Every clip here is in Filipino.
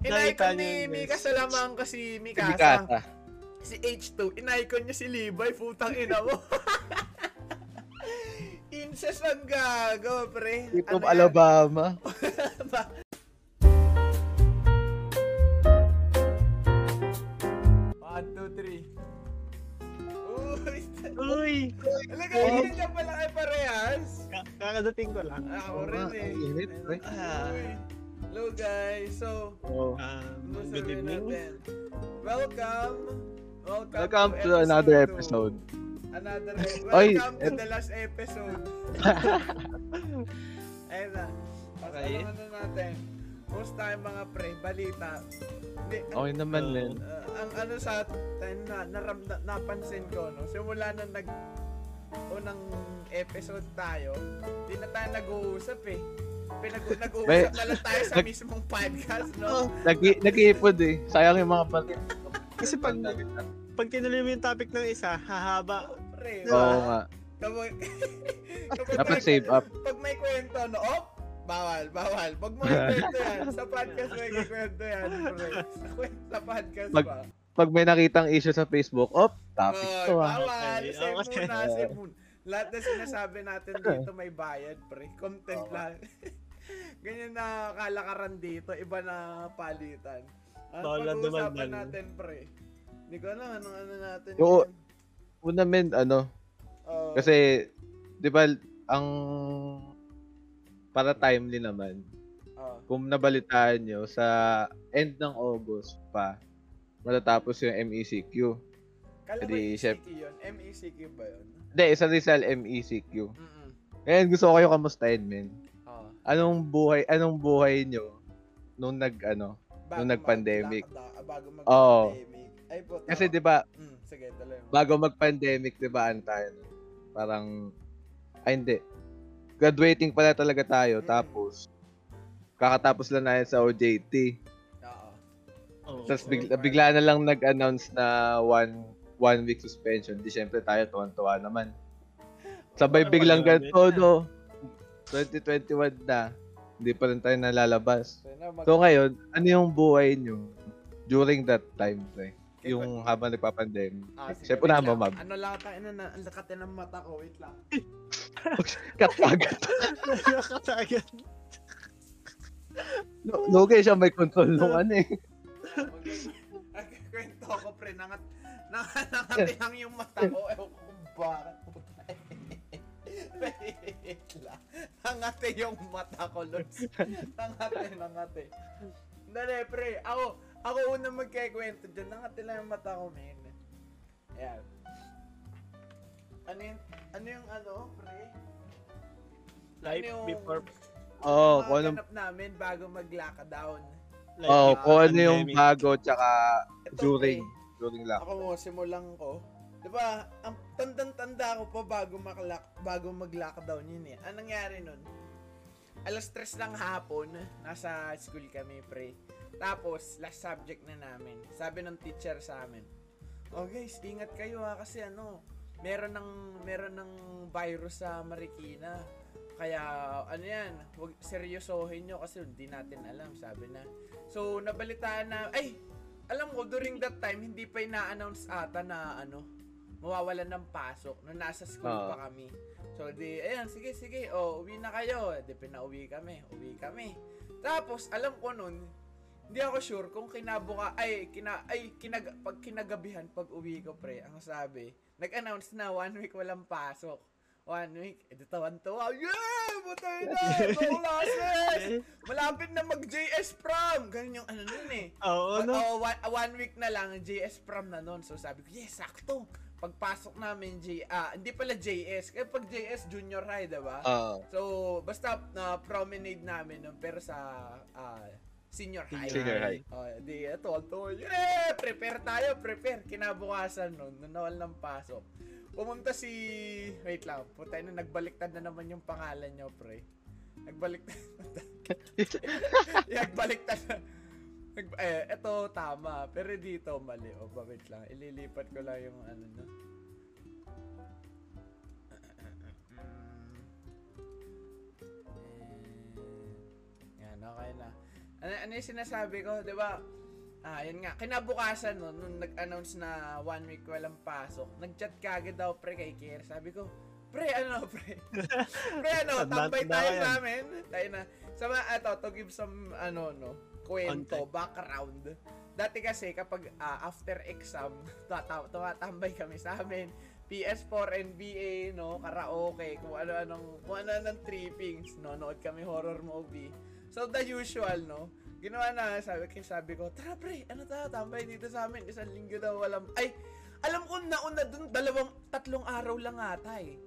Inaikon Nakita ni Mika. Salamang kasi Si Mikasa. Mikasa. Si H2, inaikon niya si Levi, putang ina mo. Incest ang gago, pre. Ano yan? Alabama. One, two, three. Uy, Uy! talaga hindi niya pala kayo parehas. ka- Kakadating ko lang. Ako rin eh. ang init, pre. Ah. Hello guys, so, Oh. um, good evening. natin? Welcome. Welcome, Welcome to another two. episode. Another e- Oy, Welcome to et- the last episode. Ayun na. Tapos Okay. ano ano natin? Post tayo mga pre, balita. Hindi, Okay naman, Oo. Len. uh, ang ano sa atin na, naram, na, napansin ko, no? Simula nung nag unang episode tayo, di na tayo nag-uusap eh. Pinag nag-uusap na lang tayo sa nag- mismong podcast, no? Oh, Nag- Nag-iipod eh. Sayang yung mga pati. Kasi pag, pag tinuloy mo yung topic ng isa, hahaba. Pre, Oo nga. kapag, kapag Dapat save up. Pag may kwento, no? Op! Bawal, bawal. Pag may kwento yan, sa podcast may kwento yan, pre. Sa, kwento, sa podcast Pag- pa. Pag may nakitang issue sa Facebook, op, topic Oy, to ah. bawal. Okay, Save okay. muna, save muna. Lahat na sinasabi natin dito may bayad, pre. Content Oo. lang. Ganyan na kalakaran dito, iba na palitan. Ang Bawal pag-uusapan natin, pre. Hindi ko alam anong ano natin. Oo. Una men, ano, Oo. kasi, di ba, ang para timely naman, Oo. kung nabalitaan nyo, sa end ng August pa, matatapos yung MECQ. Kala ko Edi, ECQ yun. MECQ ba yun? Hindi, sa Rizal MECQ. Mm-mm. Ngayon, gusto ko kayo kamustahin, men. Anong buhay, anong buhay nyo nung nag, ano, Bago Nung nag-pandemic. ah, bago mag-pandemic. Ay, puta. kasi di ba, Mm, sige, tuloy mo. bago mag-pandemic, di ba, ano tayo, no? parang, ay hindi, graduating pala talaga tayo, Mm. tapos, kakatapos lang natin sa OJT. Oo. Oh, Tapos bigla, bigla na lang nag-announce na one one week suspension. Di syempre tayo tuwan-tuwa naman. Sabay biglang ganito, no? 2021 na. Hindi pa rin tayo nalalabas. So, ngayon, ano yung buhay nyo during that time, pre? Yung habang nagpa-pandemic. Ah, Siyempre, unahan mo, ma'am. Ano lang tayo na, ang lakate ng mata ko, wait lang. Katagat. Nakatagan. Lugay siya may control nung ano eh. Kwento ko pre, nangat, nangat, nangati lang yung mata ko. Ewan ko kung bakit. Wait lang. Nangati yung mata ko, Lods. Nangati, nangati. Dali, pre. Ako, ako una magkikwento dyan. Nangati lang yung mata ko, men. Ayan. Ano yung, ano yung ano, pre? Life Ano yung- before Oo, oh, mga kung anong, ganap namin bago mag-lockdown. life oh, before kung ano yung bago tsaka Ito, during, pre. during lock. Ako mo, simulan ko. 'Di ba? Ang tandang-tanda ko pa bago maklock bago mag-lockdown yun eh. Anong nangyari nun? Alas 3 ng hapon, nasa school kami, pre. Tapos, last subject na namin. Sabi ng teacher sa amin, Oh guys, ingat kayo ha kasi ano, meron ng meron ng virus sa Marikina. Kaya ano yan, wag seryosohin nyo kasi hindi natin alam, sabi na. So, nabalitaan na, ay, alam ko, during that time, hindi pa ina-announce ata na ano, mawawalan ng pasok nung nasa school Oo. pa kami. So, di, ayan, sige, sige, oh, uwi na kayo. Di, pinauwi kami, uwi kami. Tapos, alam ko nun, hindi ako sure kung kinabuka, ay, kina, ay, kinag, pag kinagabihan, pag uwi ko, pre, ang sabi, nag-announce na one week walang pasok. One week, edi tawan-tawa, yeah! Butay na! No classes! Malapit na mag-JS prom! Ganun yung ano nun eh. Oo, no? Oh, one, one week na lang, JS prom na nun. So sabi ko, yes, sakto. Pagpasok namin, J, ah, hindi pala JS. Kaya pag JS, junior high, diba? Oo. So, basta na promenade namin nun, pero sa ah, senior high. Senior high. Oh, di, ito, ito. Yeah, prepare tayo, prepare. Kinabukasan nun, nung nawal ng pasok. Pumunta si, wait lang, puta na, nagbaliktad na naman yung pangalan nyo, pre. Nagbaliktad. nagbaliktad na. Nag, eh, ito tama, pero dito mali. O, ba, wait lang. Ililipat ko lang yung ano no. Eh, yan, okay na. Ano, ano yung sinasabi ko, di ba? Ah, yun nga. Kinabukasan no, nung nag-announce na one week walang pasok, nag-chat kagad daw pre kay Kier. Sabi ko, pre, ano, pre? pre, ano, tambay tayo sa amin. Tayo na. Sama, ato, to give some, ano, no, kwento, Context. background. Dati kasi, kapag ah, after exam, tumatambay kami sa amin. PS4, NBA, no, karaoke, kung ano-anong, kung ano-anong trippings, no, nood kami horror movie. So, the usual, no, ginawa na, sabi, kaya sabi ko, tara pre, ano tayo, tambay dito sa amin, isang linggo daw walang, ay, alam ko nauna dun, dalawang, tatlong araw lang ata eh.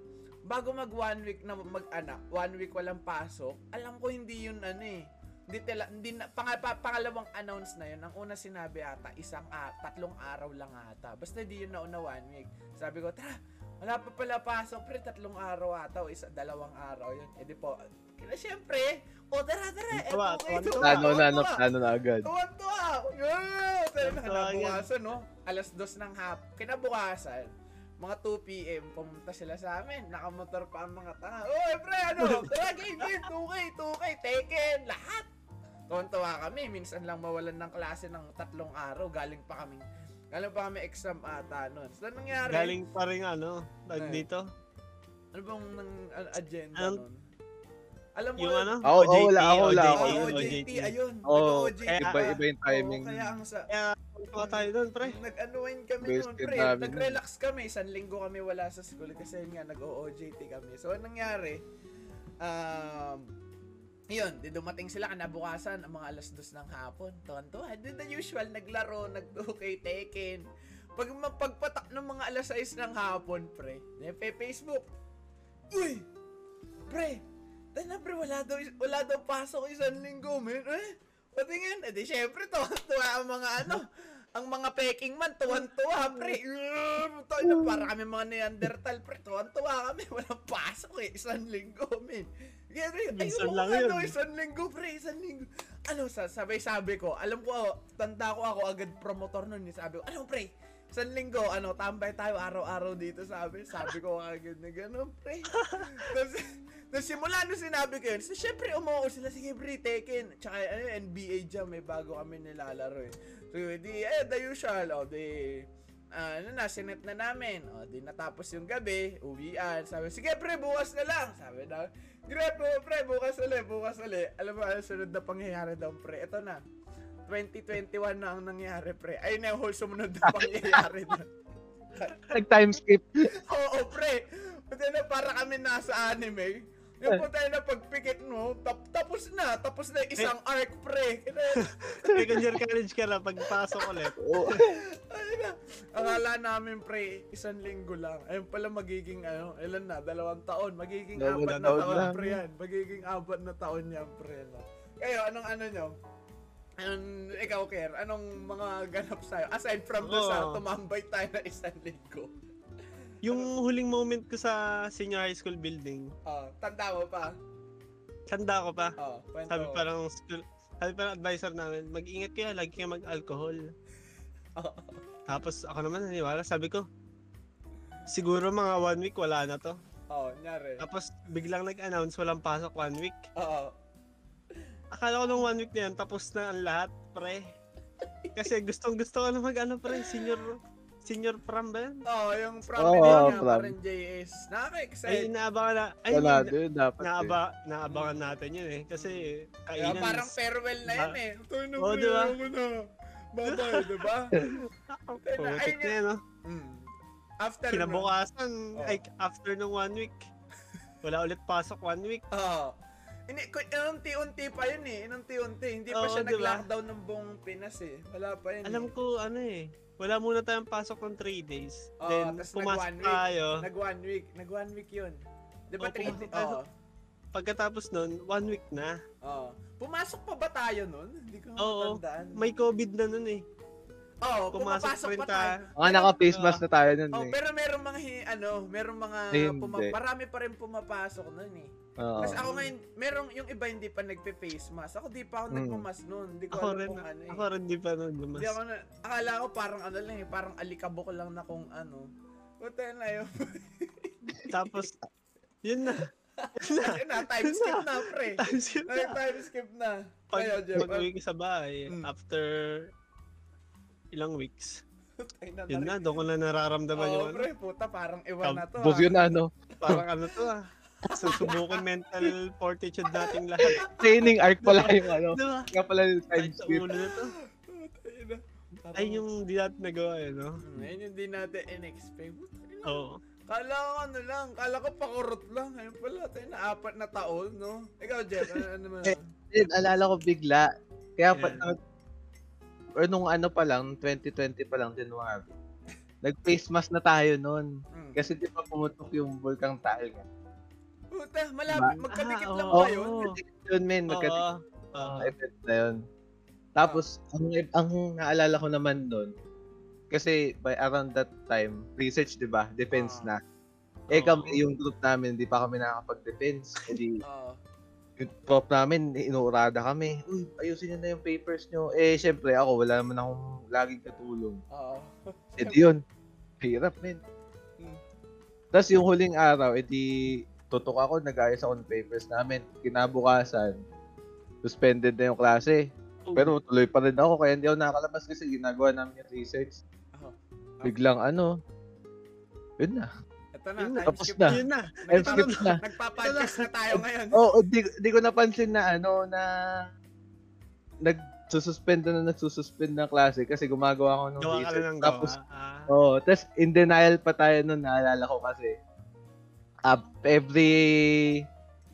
Bago mag one week na mag-anak, one week walang pasok, alam ko hindi yun ano eh. Hindi, tila, hindi na, pang, pa, pangalawang announce na yun, ang una sinabi ata, isang, ah, tatlong araw lang ata. Basta di yun nauna one week. Sabi ko, tara, wala pa pala pasok, pre, tatlong araw ata, o isa, dalawang araw yun. E di po, kaya syempre, o tara, tara, eto, Tuwa, eto, tuwa, tuwa. Plano na, no, tuwa. plano na agad. Tuwan-tuwa! Yeah! Tayo na, Tuwan-tuwa kinabukasan, no? Alas dos ng hap. Kinabukasan, mga 2 p.m., pumunta sila sa amin. Nakamotor pa ang mga tanga. Oy, pre, ano? Tara, game, game, 2K, 2K, Tekken, lahat! Tuwan-tuwa kami. Minsan lang mawalan ng klase ng tatlong araw. Galing pa kami. Galing pa kami exam ata nun. So, anong nangyari? Galing pa rin ano, tag Eh. dito. Ano bang nang, ano, agenda nun? Alam mo, Yung ano? Ako, oh, wala ako, wala Ah, ako. OJT, OJT, ayun. Oo, kaya- Iba, iba yung timing. Oo, kaya ang sa... Kaya, tuwa tayo doon, pre. Nag-unwind kami noon, pre. namin Nag-relax kami. Isang linggo kami wala sa school kasi yun nga, nag-OJT kami. So, anong nangyari? Um, yun, di dumating sila kanabukasan, ang mga alas dos ng hapon. Tuwan-tuwa. Di the usual, naglaro, nag-2K, Tekken. Pag mapagpatak ng mga alas 6 ng hapon, pre, pa Facebook. Uy! Pre! Dahil na, pre, wala daw, wala daw pasok isang linggo, men. Eh? Patingin, eh di syempre, tuwa ang mga ano, ang mga peking man, tuwan-tuwa, pre. Tayo na, para kami mga Neanderthal, pre. Tuwan-tuwa kami, walang pasok eh. Isang linggo, men. Kaya, ay, Minsan lang yun. isang linggo, pre, isang linggo. Ano, sa sabay-sabi ko, alam ko, tanda ko ako agad promotor nun. eh. Sabi ko, ano, pre, isang linggo, ano, tambay tayo araw-araw dito, sabi. Sabi ko agad na gano'n, pre. Tapos, tapos simula nung sinabi ko yun, so syempre umuo sila, sige pre, Tekken. Tsaka ano, NBA Jam, may bago kami nilalaro eh. So di, eh, the usual, oh, di, ah, ano na, sinet na namin. O, di natapos yung gabi, uwian. Sabi, sige pre, bukas na lang. Sabi na, Grab mo, pre, bukas ulit, bukas ulit. Alam mo, sunod na pangyayari daw, pre. Ito na. 2021 na ang nangyari, pre. Ayun na whole sumunod na pangyayari na. Nag-time skip. Oo, pre. Puta na para kami nasa anime. Yung puta na pagpikit mo, tap, tapos na. Tapos na yung isang arc, pre. Second year college ka na, pagpasok ulit. Oo. ayun na. Akala namin, pre, isang linggo lang. Ayun pala magiging, ano, ilan na, dalawang taon. Magiging Dalawang apat na taon taon, lang. pre, yan. Magiging apat na taon yan, pre. No? Kayo, anong ano nyo? Anong, ikaw, Ker, anong mga ganap sa'yo? Aside from doon sa Oo. tumambay tayo na isang linggo. Yung huling moment ko sa senior high school building, Oh, tanda mo pa? tanda ko pa. Oh, kwento Sabi parang school, sabi parang advisor namin, mag-ingat kayo, lagi kayo mag-alcohol. Oo. Tapos ako naman naniwala, sabi ko, siguro mga one week wala na to. Oo, nyari. Tapos biglang nag-announce walang pasok one week. Oo. Akala ko nung one week na yan, tapos na ang lahat, pre. Kasi gustong gusto ko na mag ano pre, senior, senior prom ba yan? Oo, yung from Oo, oh, prom. parang JS. Ay, Nakaka-excite. inaabangan na, ay, Wala hindi, din, dapat eh. naaba, naabangan natin yun eh. Kasi, kainan. parang farewell na yan eh. Ito na, Oo, pre, diba? ako na. Bye-bye, diba? Putik Ay, na yan, no? Mm. After Kinabukasan, Oo. ay, after nung one week, wala ulit pasok one week. Oo. Hindi, ku- inunti-unti pa yun eh. Inunti-unti. Hindi pa Oo, siya diba? nag-lockdown ng buong Pinas eh. Wala pa yun Alam eh. ko, ano eh, wala muna tayong pasok ng 3 days. Oo, Then, pumasok week. tayo. Nag one week. Nag one week yun. Di ba Oo, three pumasok di- tayo. Oo. Pagkatapos nun, one week na. Oo. Pumasok pa ba tayo nun? Hindi ko Oo. matandaan. May COVID na nun eh. Oo, Pumasok pa tayo. Mga naka-face mask na tayo nun Oh, eh. pero meron mga ano, meron mga Ay, puma- hindi. marami pa rin pumapasok noon eh. Oo. Kasi ako ngayon, merong yung iba hindi pa nagpe-face mask. Ako di pa ako Mm. nagmamas noon. Hindi ko Ako alam rin, kung ano eh. ako rin di pa nun lumas. Hindi ako na, akala ko parang ano lang eh, parang alikabok lang na kung ano. Puta na yun. Tapos, yun na. Ayun na, time skip na, pre. Time skip na. time skip na. Pag, Kayo, Jeff. pag uwi ko sa bahay, Mm. after ilang weeks, Ay, na, yun na, doon ko na nararamdaman Oo, yung ano, pre, puta, parang iwan na to. Ah. yun ano. parang ano to ah. Susubukin mental fortitude nating lahat. Training arc pala yung ano. Diba? Nga pala yung time skip. ulo na to. Ay, yung di natin nagawa eh, no? Ayun yung di natin in-expect. Oo. Kala ko ano lang, kala ko pakurot lang. Ayun pala, tayo na apat na taon, no? Ikaw, Jeff, ano, ano naman? Eh, Then, alala ko bigla. Kaya pa, Yan. or nung ano pa lang, 2020 pa lang, January. Nag-face mask na tayo noon. Hmm. Kasi di ba pumutok yung Vulkang Taal nga. Puta, malapit, Ba- magkadikit Ah, lang ba yun? Yun, men, magkadikit event na yun. Tapos, ang, ang naalala ko naman noon, kasi by around that time, research, di ba? Defense Ah. na. Eh, kami, yung group namin, hindi pa kami nakakapag-defense. Hindi, Oo. yung prof namin, inuurada kami. Uy, ayusin nyo na yung papers nyo. Eh, syempre, ako, wala naman akong laging katulong. Oo. Eh, di yun. Hirap, men. Hmm. Tapos yung huling araw, edi tutok ako, nag-ayos ako ng papers namin. Kinabukasan, suspended na yung klase. Pero tuloy pa rin ako, kaya hindi ako nakakalabas kasi ginagawa namin yung research. Biglang ano, yun na. Ito na, Yun na, tapos skip na. Yun na. Time skip na. Nagpa-podcast na tayo ngayon. Oo, oh, di, di ko napansin na ano, na nagsususpend na nagsususpend ng klase kasi gumagawa ako ng Gawa ka research. lang ng. Tapos, Ah. Oo, oh, tapos in denial pa tayo nun, naalala ko kasi. Uh, every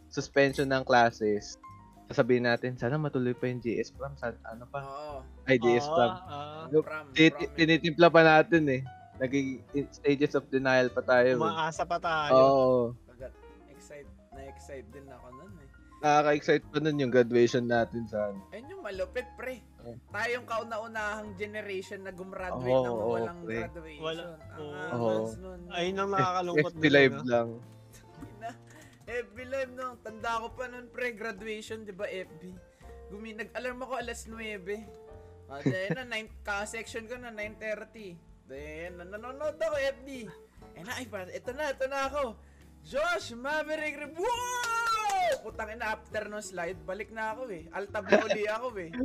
suspension ng classes, sasabihin natin, sana matuloy pa yung GS prom, sa, ano pa, Oo. ay GS Oo, prom. Look, Prom, Ti- prom. Tinitimpla pa natin eh. Naging in- stages of denial pa tayo. eh. Umaasa pa tayo. Oo. Agad. Excite, na-excite din ako nun eh. Nakaka-excite pa nun yung graduation natin sa ano. Ayun yung malupit, pre. Oh. Tayong kauna-unahang generation na gumraduate nang oo, walang pre. graduation. Wala. Ang Oo. angas nun. Ayun ang nakakalungkot FB live no? lang. FB live no. Tanda ko pa nun pre, graduation, di ba FB? Gumi, nag-alarm ako alas 9. Ah, then na, 9, ka-section ko na 9.30. Then, na- nanonood ako FB. Eh na, ay, ito na, ito na ako. Josh, Maverick, Re- wow! Putang ina, after no slide, balik na ako eh. Altab na uli ako eh.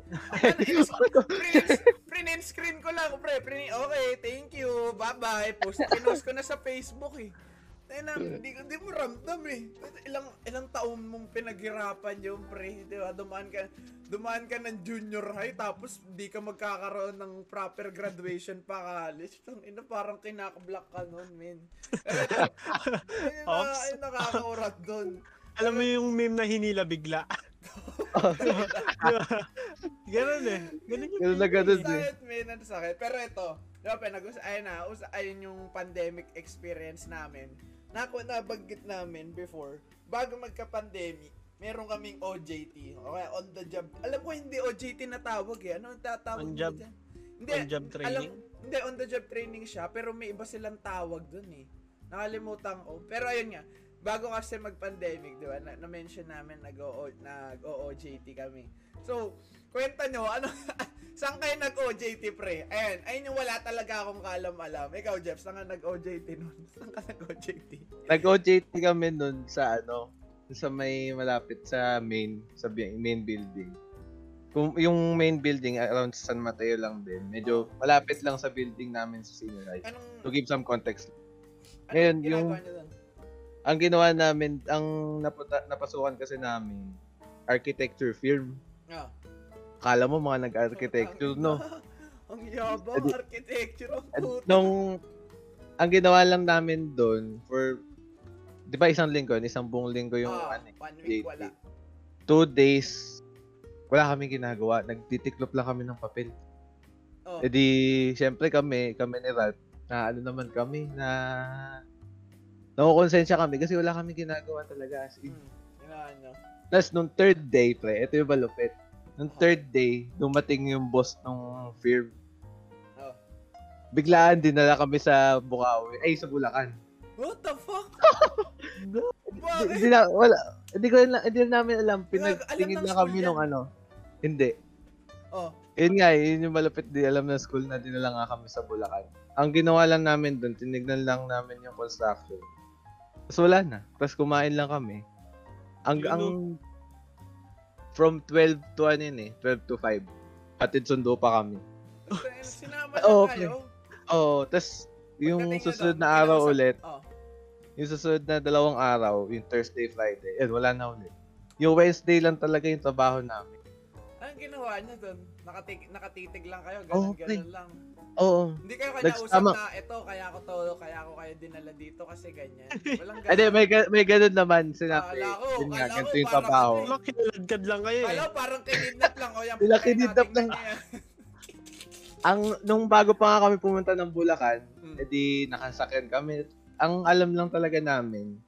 Print screen ko lang, pre. Print, okay, thank you. Bye-bye. Post, pinost ko na sa Facebook eh. Tayo na, di, di mo ramdam eh. Ilang, ilang taon mong pinaghirapan yun, pre. Di ba? Dumaan ka, dumaan ka ng junior high, tapos di ka magkakaroon ng proper graduation pa college. Tang ina, parang kinakablock ka nun, men. Ops. ayun nakakaurat dun. Alam mo yung meme na hinila bigla. Ganun eh. Ganun yung Ganun na ganun eh. Sakit, men. Ang sakit. Pero ito, di ba, pinag ayun na, us ayun yung pandemic experience namin. Naku, nabanggit namin before, bago magka-pandemic, meron kaming OJT. Okay, on the job. Alam ko hindi OJT na tawag eh. Ano ang tatawag On job- dyan? Hindi, on job training? Alam, hindi, on the job training siya, pero may iba silang tawag dun eh. Nakalimutan ko. Pero ayun nga, bago kasi mag-pandemic, di ba, na- na-mention namin nag-o- nag-OJT kami. So, kwenta nyo, ano, saan kayo nag-OJT pre? Ayan, ayun yung wala talaga akong kalam-alam. Ikaw, Jeff, saan ka nag-OJT nun? Saan ka nag-OJT? Nag-OJT kami nun sa ano, sa may malapit sa main, sa main building. Kung yung main building around San Mateo lang din. Medyo malapit lang sa building namin sa senior high. Anong, To give some context. Ngayon, yung- nyo? Ang ginawa namin, ang naputa, napasukan kasi namin, architecture firm. Ah. Akala mo mga nag-architecture, no? Ang yabang architecture ang. Nung, ang ginawa lang namin doon for, di ba isang linggo, isang buong linggo yung ano, one week wala. two days, wala kami ginagawa. Nagtitiklop lang kami ng papel. Oh. E di, syempre kami, kami ni Ralph, na ano naman kami, na nakukonsensya kami kasi wala kami ginagawa talaga. As in. Hmm, nyo. Tapos nung third day, pre, ito yung balupit. Nung third day, dumating yung boss ng firm. Oh. Biglaan dinala kami sa Bukawi, ay sa Bulacan. What the fuck? Bakit? hindi na, wala, hindi ko na, hindi namin alam, pinagtingin ng na kami nung ano. Hindi. Oh. Yun nga, yun yung malupit di alam ng school na dinala nga kami sa Bulacan. Ang ginawa lang namin doon, tinignan lang namin yung construction. Tapos wala na. Tapos kumain lang kami. Ang, Yun, ang, from 12 to ano yun eh, 12 to 5. Atid sundo pa kami. Sinama Oh, lang okay. kayo. Oo, tas yung Pagdating nyo susunod doon, na araw kinausap- ulit, Oh. yung susunod na dalawang araw, yung Thursday, Friday, yun, wala na ulit. Yung Wednesday lang talaga yung trabaho namin. Anong ginawa niya doon? Nakatig, nakatitig lang kayo, Oh, ganun, ganun lang. Oo. Hindi kayo kinausap tama. na ito, kaya ako to, kaya ako kayo dinala dito kasi ganyan. Walang ganun. Hindi, may, ga- may ganun naman sinabi. Akala ko, Yun nga, akala ko ganito yung parang trabaho. ano Wala, kinaladkad lang kayo eh. Alam, parang kinidnap lang. O yan, Sila patayin kinidnap natin lang. ganyan. Ang, nung bago pa nga kami pumunta ng Bulacan, Hmm. edi nakasakyan kami. Ang alam lang talaga namin,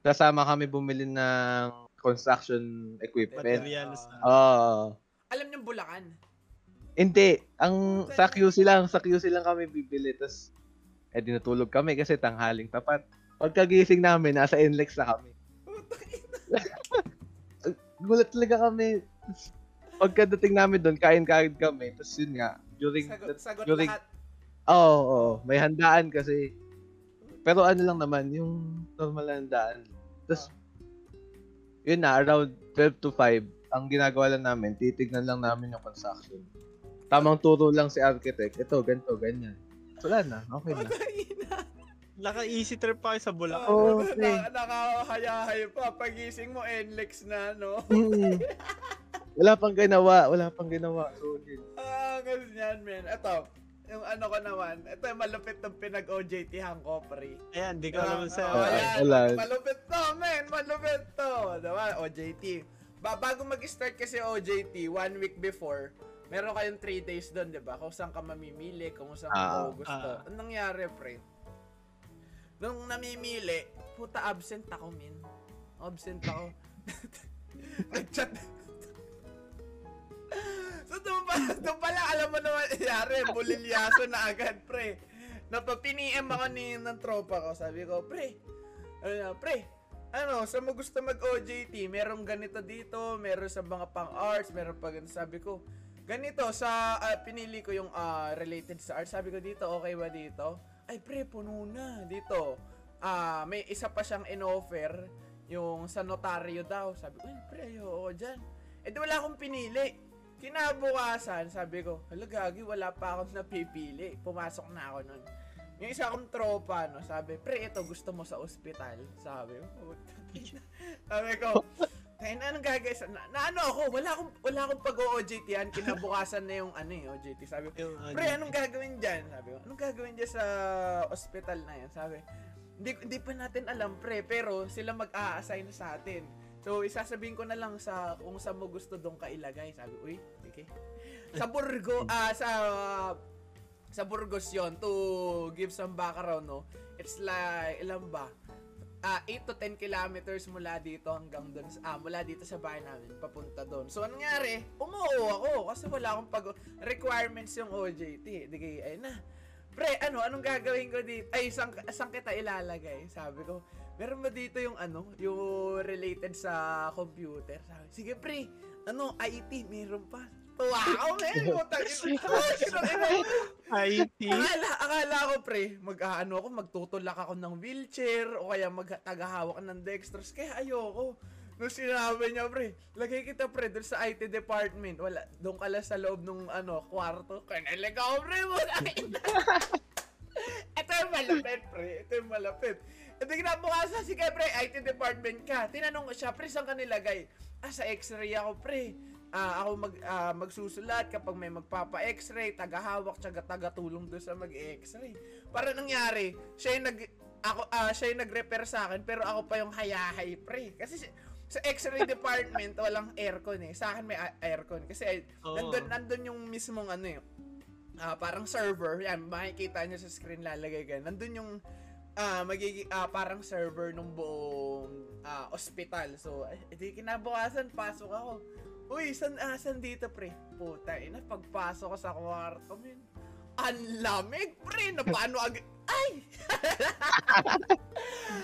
kasama kami bumili ng construction equipment. Materials. Oo. Alam niyo Bulacan? Hindi. Ang sa QC lang, sa QC lang kami bibili. Tapos, eh, dinutulog kami kasi tanghaling tapat. Pagkagising namin, nasa NLEX na kami. Gulat talaga kami. Pagkadating namin doon, kain-kain kami. Tapos yun nga, during, Sagot, sagot during, lahat. oo, oh, oh, may handaan kasi. Pero ano lang naman, yung normal na handaan. Tapos, yun na, around 12 to 5, ang ginagawa lang namin, titignan lang namin yung construction. Tamang turo lang si architect, ito, ganito, ganyan. Wala na, okay na. Naka-easy trip pa kayo sa Bulacan. Oo, Oh, pre. na, nakakahayahay pa. Pagising mo, NLEX na, no? Mm. wala pang ginawa, wala pang ginawa. So, yun. Ah, ganun yan, men. Ito, yung ano ko naman, ito yung malupit ng pinag-OJT-han ko, pre. Ayan, di ko alam sa... Oh, Ah, yan. wala. Malupit to, men. Malupit to. Diba? OJT. Ba bago mag-start kasi OJT, one week before, meron kayong 3 days doon, di ba? Kung saan ka mamimili, kung saan Ah. mo gusto. Ah. Anong nangyari, pre? Nung namimili, puta absent ako, min. Absent ako. Nag-chat. so, doon pa, doon pala, alam mo naman, yari, bulilyaso na agad, pre. Napapiniem ako ni ng tropa ko. Sabi ko, pre, ano na, pre, ano, sa mo gusto mag-OJT, merong ganito dito, meron sa mga pang-arts, meron pa ganito. Sabi ko, ganito, sa, ah, pinili ko yung ah, related sa arts. Sabi ko dito, okay ba dito? Ay, pre, puno na. Dito, ah, may isa pa siyang in-offer, yung sa notaryo daw. Sabi ko, pre, ayoko dyan. Eh, di wala akong pinili. Kinabukasan, sabi ko, hala gagi, wala pa akong napipili. Pumasok na ako nun. Yung isa akong tropa, no, sabi, pre, ito gusto mo sa ospital. Sabi ko, "Puta, sabi ko, kaya na anong gagawin? sa- Na, na ano ako, wala akong, wala akong pag-OJT yan. Kinabukasan na yung ano eh, OJT. Sabi ko, pre, anong gagawin dyan? Sabi ko, anong gagawin dyan sa ospital na yan? Sabi, hindi, hindi pa natin alam, pre, pero sila mag-a-assign sa atin. So, isasabihin ko na lang sa kung saan mo gusto doon ka ilagay. Sabi, uy, okay. Sa Burgo, ah, sa sa Burgos yon to give some background, no? It's like, ilan ba? Ah, 8 to 10 kilometers mula dito hanggang doon, ah, mula dito sa bahay namin, papunta doon. So, anong nangyari? Umuo ako kasi wala akong pag requirements yung OJT. Di kaya, ay na. Pre, ano, anong gagawin ko dito? Ay, saan, saan kita ilalagay? Sabi ko, meron ba dito yung ano, yung related sa computer? Sabi, sige pre, ano, IT, meron pa. Ako, men. Putang ina. Putang ina. IT. Akala, akala ko pre, mag-ano ako, magtutulak ako ng wheelchair o kaya mag-tagahawak ng dextrose. Kaya ayoko. Nung sinabi niya, pre, lagay kita pre doon sa IT department. Wala, doon ka lang sa loob ng ano, kwarto. Kaya nalaga ako, pre, mo Ito yung malapit, pre. Ito yung malapit. Ito kinabukasan, sige, pre, IT department ka. Tinanong ko siya, pre, saan ka nilagay? Ah, sa x-ray ako, pre. Ah, ako mag, ah, magsusulat kapag may magpapa-x-ray, tagahawak, tsaga tagatulong doon sa mag-x-ray. Para nangyari, siya yung nag, ako, ah, siya yung nag-repair sa akin, pero ako pa yung hayahay, pre. Kasi si- sa x-ray department, walang aircon eh. Sa akin may aircon. Kasi ay, Oo. nandun, nandun yung mismong ano eh, ah, parang server. Yan, makikita nyo sa screen lalagay ka. Nandun yung ah magiging ah, parang server ng buong ah, ospital. So, eh, di kinabukasan, pasok ako. Uy, san, ah, san dito, pre? Puta, ina, pagpasok ko sa kwarto, men. Ang lamig, pre, na paano agad... Ay!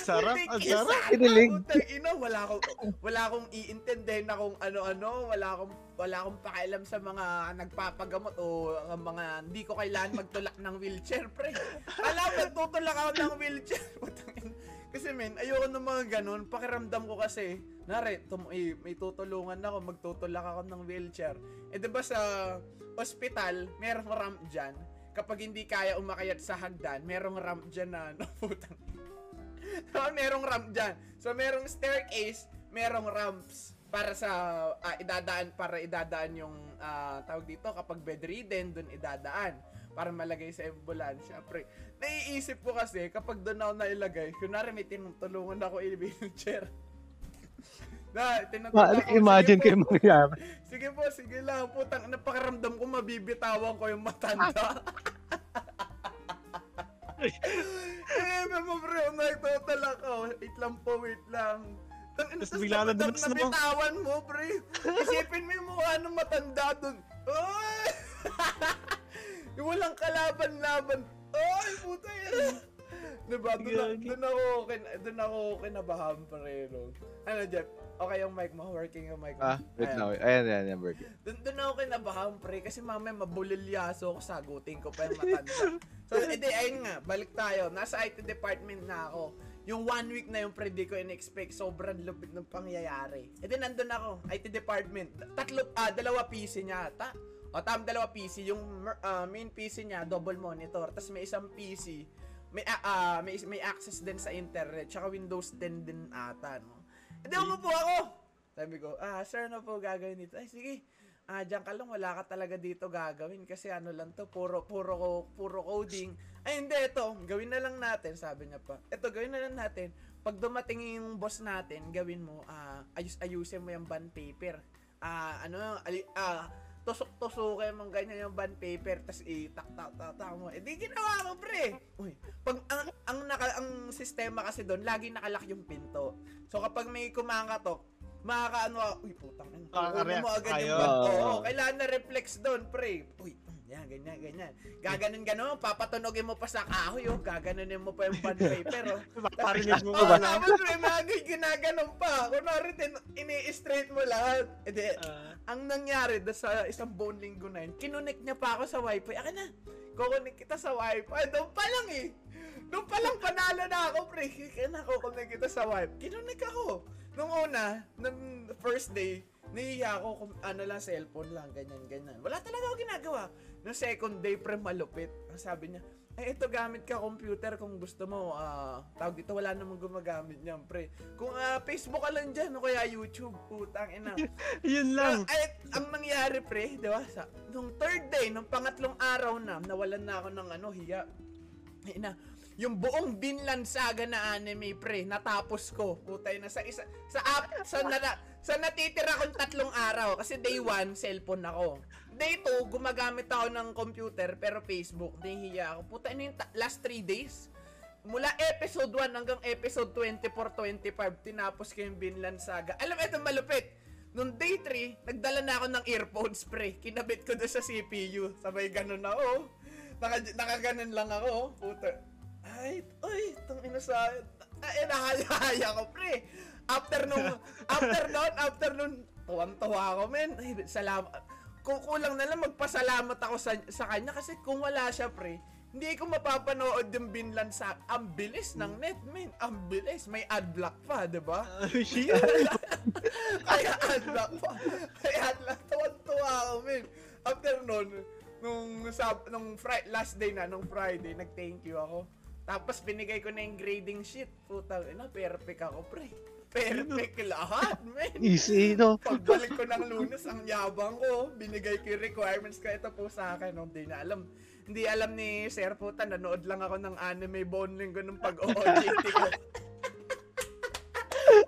Sarap, ang sarap. Kinilig. putang ina, wala akong wala akong iintindihin na kung ano-ano, wala akong wala akong pakialam sa mga nagpapagamot o ang mga hindi ko kailangan magtulak ng wheelchair, pre. Alam mo, tutulak ako ng wheelchair. Putang ina. Kasi men, ayoko ng mga ganun. Pakiramdam ko kasi, nare, tum- eh, may tutulungan ako, magtutulak ako ng wheelchair. Eh, di sa ospital, merong ramp dyan. Kapag hindi kaya umakyat sa hagdan, merong ramp dyan na, no, putang. Diba, merong ramp dyan. So, merong staircase, merong ramps para sa ah, idadaan para idadaan yung ah, tawag dito kapag bedridden doon idadaan para malagay sa ambulansya. Pre, naiisip ko kasi kapag doon ako nailagay, kunwari may tinutulungan ako i-wheelchair. na, tinutulungan ko, imagine sige kayo po, mangyayari. Sige po, sige lang. Putang, napakaramdam ko mabibitawan ko yung matanda. eh, memo bro, nagtotal ako. Wait lang po, wait lang. Tapos bigla na dumalas na na. bitawan mo, pre. Isipin mo yung mukha ng matanda dun. Oy! Yung walang kalaban-laban. Oy, puta yan. Diba? Doon, ako, doon ako kinabahan, pre. No? Ano, Jeff? Okay yung mic mo? Working yung mic mo? Ah, wait Ayan. lang. wait. Ayan, ayan, ayan, Berg. Doon, doon ako kinabahan, pre. Kasi mamaya mabulilyaso ako, sagutin ko pa yung matanda. so, edi, ayun nga, balik tayo. Nasa IT department na ako. Yung one week na yung pre, di ko in-expect. Sobrang lupit ng pangyayari. Edi, nandun ako, IT department. Tatlo, ah, dalawa PC niya ata. O, tam, dalawa PC. Yung ah, main PC niya, double monitor. Tapos may isang PC. May, ah, ah, may, may access din sa internet. Tsaka Windows 10 din ata, no? Edi, umupo ako. Sabi ko, ah, sir, ano po gagawin dito? Ay, sige. Ah, diyan ka lang, wala ka talaga dito gagawin kasi ano lang to, puro puro puro coding. Ay, hindi ito, gawin na lang natin, sabi niya pa. Ito, gawin na lang natin. Pag dumating yung boss natin, gawin mo, ah, ayus-ayusin mo yung bond paper. Ah, ano, ali, ah, tusok-tusukin mong ganyan yung bond paper, tas itak-tak-tak mo. Eh, di ginawa ko, pre. Uy, pag ang, ang, naka, ang sistema kasi doon, lagi nakalak yung pinto. So, kapag may kumakatok, makakaano uy, putang ina. Makaka-react mo agad yung. Oo, Oo. kailangan na reflex doon, pre. Uy, yan, ganyan, ganyan. Gaganon ganon, papatunogin mo pa sa kahoy, oh. Gaganunin mo pa yung bond paper, oh. Parinig mo ba na? tapos may mga ginaganon pa. Kunwari, ini-straight mo lahat. E di, Ah, ang nangyari da sa isang buong linggo na yun, kinunik niya pa ako sa wifi. Akin na, kukunik kita sa wifi. Doon pa lang eh. Doon pa lang panalo na ako, pre. Kaya na kukunik kita sa wifi. Kinunik ako. Nung una, nung first day, nahiya ako kung ano lang, cellphone lang, ganyan, ganyan. Wala talaga ako ginagawa. Nung second day, pre, malupit. Ang sabi niya, eh, ito gamit ka computer kung gusto mo. ah tawag dito, wala namang gumagamit niyan, pre. Kung ah, Facebook ka lang dyan, o kaya YouTube, putang ina. Yun lang. Ah, Ay, ang nangyari pre, di ba? Sa, nung third day, nung pangatlong araw na, nawalan na ako ng ano, hiya. Ay na, yung buong Vinland Saga na anime pre, natapos ko. Putay na sa isa sa app sa nara, sa natitira kong tatlong araw kasi day 1 cellphone ako. Day 2 gumagamit ako ng computer pero Facebook, nahihiya ako. Putay na yung last 3 days. Mula episode 1 hanggang episode 24-25, tinapos ko yung Vinland Saga. Alam ito malupit. Nung day 3, nagdala na ako ng earphones, pre. Kinabit ko doon sa CPU. Sabay ganun ako. Naka, nakaganon lang ako. Puta. Ay, ay, itong ina sa... Ay, nahaya ko, pre. After nung, after noon, after noon, tuwang-tuwa ako, men. Ay, salamat. Kukulang na lang magpasalamat ako sa, sa kanya kasi kung wala siya, pre, hindi ko mapapanood yung Binland sa... Ang bilis ng net, men. Ang bilis. May ad block pa, di ba? Kaya unlock pa. Kaya unlock. Tuwan-tuwa ako, man. After nun, nung, sab nung fri- last day na, nung Friday, nag-thank you ako. Tapos binigay ko na yung grading sheet. Putang ina, perfect ako, pre. Perfect lahat, man. Easy, no? Pagbalik ko ng lunes, ang yabang ko. Binigay ko yung requirements ko. Ito po sa akin. No? Hindi na alam. Hindi alam ni Sir Puta. Nanood lang ako ng anime bonding ko nung pag-OJT ko.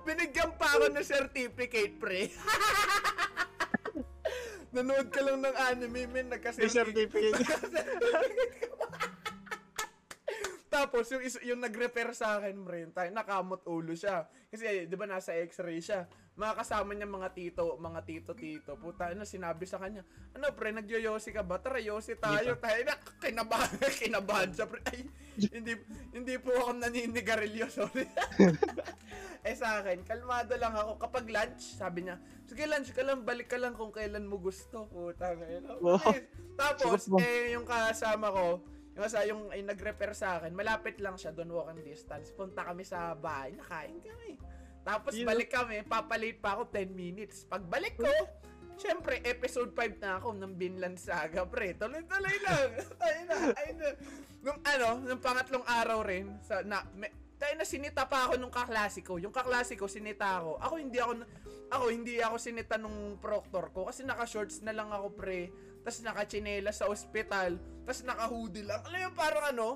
Binigyan pa ako ng certificate, pre. Nanood ka lang ng anime, men. May Nagka-certificate. Tapos yung is- yung nag-repair sa akin, Bren, tayo nakamot ulo siya. Kasi 'di ba nasa X-ray siya. Mga kasama niya mga tito, mga tito-tito. Puta, ano sinabi sa kanya? Ano pre, nagyoyosi ka ba? Tara, yosi tayo. Tayo na kinabahan, kinabahan siya, pre. Ay, hindi hindi po ako naninigarilyo, sorry. eh sa akin, kalmado lang ako. Kapag lunch, sabi niya, sige lunch ka lang, balik ka lang kung kailan mo gusto. Puta, ngayon. Okay. Tapos, eh, yung kasama ko, Yung sa yung ay nag-repair sa akin, malapit lang siya doon walking distance. Punta kami sa bahay, nakain kami. Tapos Yun. balik kami, papalate pa ako 10 minutes. Pagbalik ko, syempre episode 5 na ako ng Binland Saga, pre. Tuloy-tuloy lang. ay na, ay na. Nung ano, nung pangatlong araw rin, sa, na, me, tayo na sinita pa ako nung kaklasiko. Yung kaklasiko, sinita ako. Ako hindi ako, ako hindi ako sinita nung proctor ko kasi naka-shorts na lang ako, pre. Tapos naka-chinela sa ospital. Tapos naka-hoodie lang. Alam yung parang ano,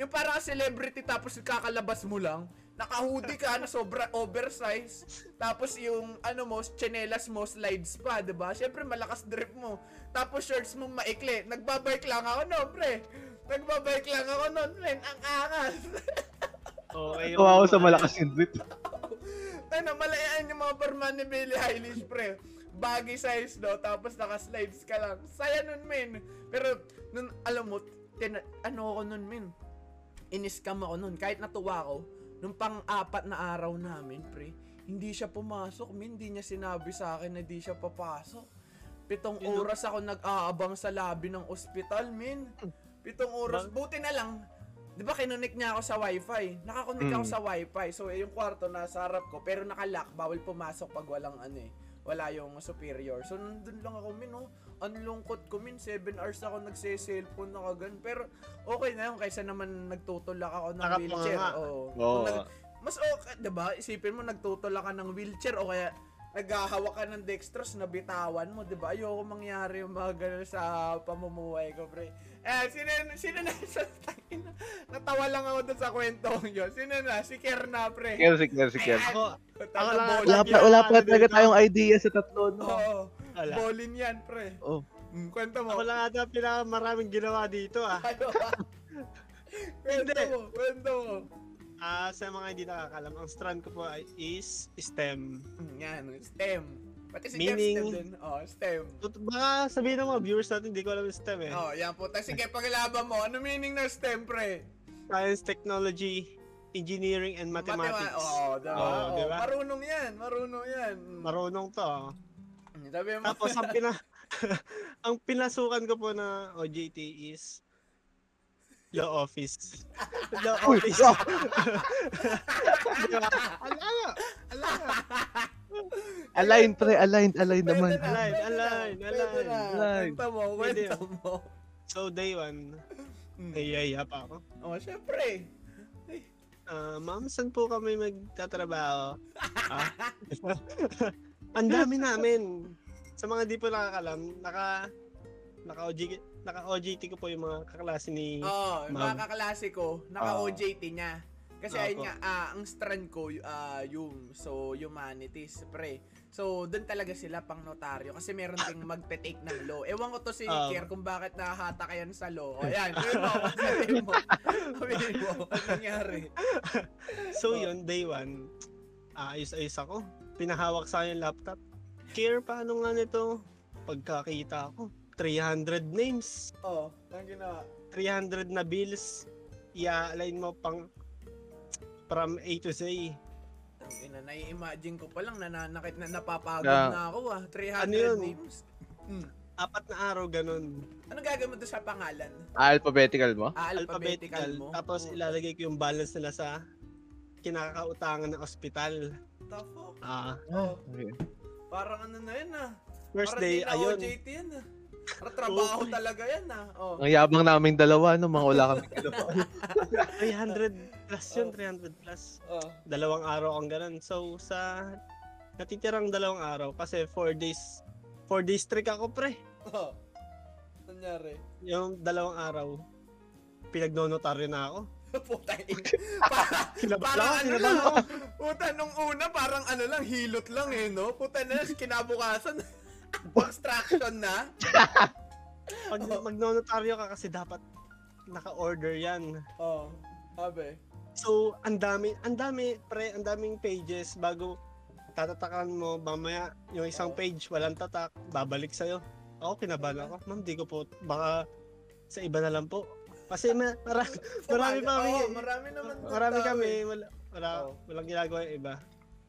yung parang celebrity tapos kakalabas mo lang. Naka-hoodie ka na sobra oversize. Tapos yung ano mo, chinelas mo, slides pa, 'di ba? Syempre malakas drip mo. Tapos shorts mo maikli. Nagbabike lang ako no, pre. Nagbabike lang ako noon, men. Ang angas. Okay. Tuwa ako sa malakas yung drip. Ano, malayan yung mga forma ni Billie Eilish, pre. Baggy size, no? Tapos naka-slides ka lang. Saya nun, men. Pero, nun, alam mo, tina- ano ako nun, men. Iniscam ako nun. Kahit natuwa ako, nung pang-apat na araw namin, pre, hindi siya pumasok, men. Hindi niya sinabi sa akin na di siya papasok. Pitong Yun, oras ako nag-aabang sa lobby ng ospital, men. Pitong oras. Ba- Buti na lang, Di ba kinunik niya ako sa wifi? Nakakonik ako Mm. sa wifi. So, eh, yung kwarto nasa harap ko. Pero nakalock. Bawal pumasok pag walang ano eh. Wala yung superior. So, nandun lang ako, min, oh. Ang lungkot ko, min. 7 hours ako nagse-cellphone na kagan. Pero, okay na yun. Kaysa naman nagtutulak ako ng Nakapanga wheelchair. nga. Oo. Nag- mas okay, di ba? Isipin mo, nagtutulak ka ng wheelchair o kaya naghahawak ka ng dextrose na bitawan mo, di ba? Ayoko mangyari yung mga ganun sa pamumuhay ko, pre. Eh, sino, sino na sa? Natawa lang ako dun sa kwento yun. Sino na? Si Kerna, pre. Care si Care si Care. Ako, ako lang- Wala pa, wala pa talaga tayong idea sa tatlo, no? Oo. Wala. Bowling yan, pre. Oh. Mm, kwento mo. ako lang ata pinakamaraming ginawa dito ah. Ano kwento mo, kwento mo. Ah, sa mga hindi nakakalam, ang strand ko po ay is STEM. Mm, Yan, STEM. Pati si Meaning- Jeff STEM din. Oh, STEM. Baka sabihin ng mga viewers natin, hindi ko alam yung STEM eh. Oh, yan po. Tapos sige, paglaban mo. Ano meaning ng STEM, pre? Science, Technology, Engineering, and Mathematics. Oo, oh, diba? Oo, Oh, diba? Marunong yan, marunong yan. Marunong to. ah. Sabi mo. Tapos ang pina ang pinasukan ko po na OJT is Law Office. Law Uy, Office. ah! Diba? Ala, ala. Align, pre, align, align Pwede naman. na, Align, pwede na, align. Kwento mo, kwento mo. So day one, Mm. nayaya pa ako. Oh, syempre. Ah, ma'am, saan po kami magtatrabaho? Ah? Ang dami namin. Sa mga di po nakakalam, naka naka OJT, naka OJT ko po yung mga kaklase ni Oh, yung Ma'am. mga kaklase ko, naka-OJT niya. Kasi Opo. ayun nga, ah, ang strand ko, ah, yung, so, humanities, pre. So, doon talaga sila pang notaryo. Kasi meron ding magte-take ng law. Ewan ko to si Oo. Kier kung bakit nahahatak yan sa law. O, yan. Sabihin mo, sabihin mo. Sabihin mo, ano nangyari? So Oh. yun, day one, ayos-ayos ako. Pinahawak sa akin yung laptop. Care, paano nga nito? Pagkakita ko, 300 names, Oh, ang ginawa. 300 na bills, i-align mo pang from A to Z. Ang ina, nai-imagine ko pa lang, nananakit na napapagod Yeah. na ako ah. 300 Ano yun? names. Hmm. Apat na araw ganun. Anong gagawin mo doon sa pangalan? Alphabetical mo? Ah, Alphabetical. alphabetical mo? Tapos Oh, ilalagay ko yung balance nila sa kinakautangan ng ospital. the fuck? Ah, Oh, Okay. parang ano na yan ah. first Parang day, ayun. OJT yan ah. Trabaho Okay. talaga yan ah. Oh. Ang yabang naming dalawa, no? Mga wala kami ginawa. 300 plus yun, Oh. 300 plus. Oh. dalawang araw ang ganun. So, sa natitirang dalawang araw, kasi 4 days, 4 days trick ako, pre. Oh. Nangyari. Yung dalawang araw, pinagnonotaryo na ako. Putang ina. Para- Kinabahan Parang ano lang, ako. puta, nung una, parang ano lang, hilot lang eh, no? Puta na, kinabukasan, construction na. Pag magnonotaryo ka kasi dapat naka-order yan. Oh, sabi. So, ang dami, ang dami, pre, ang daming pages bago tatatakan mo, mamaya yung isang Oo. page, walang tatak, babalik sa'yo. Ako, kinabahan ako. Ma'am, di ko po, baka sa iba na lang po. Kasi ma- mara, Marami pa kami. Oo, marami naman. marami kami, wala, wala, Oo. walang ginagawa yung iba.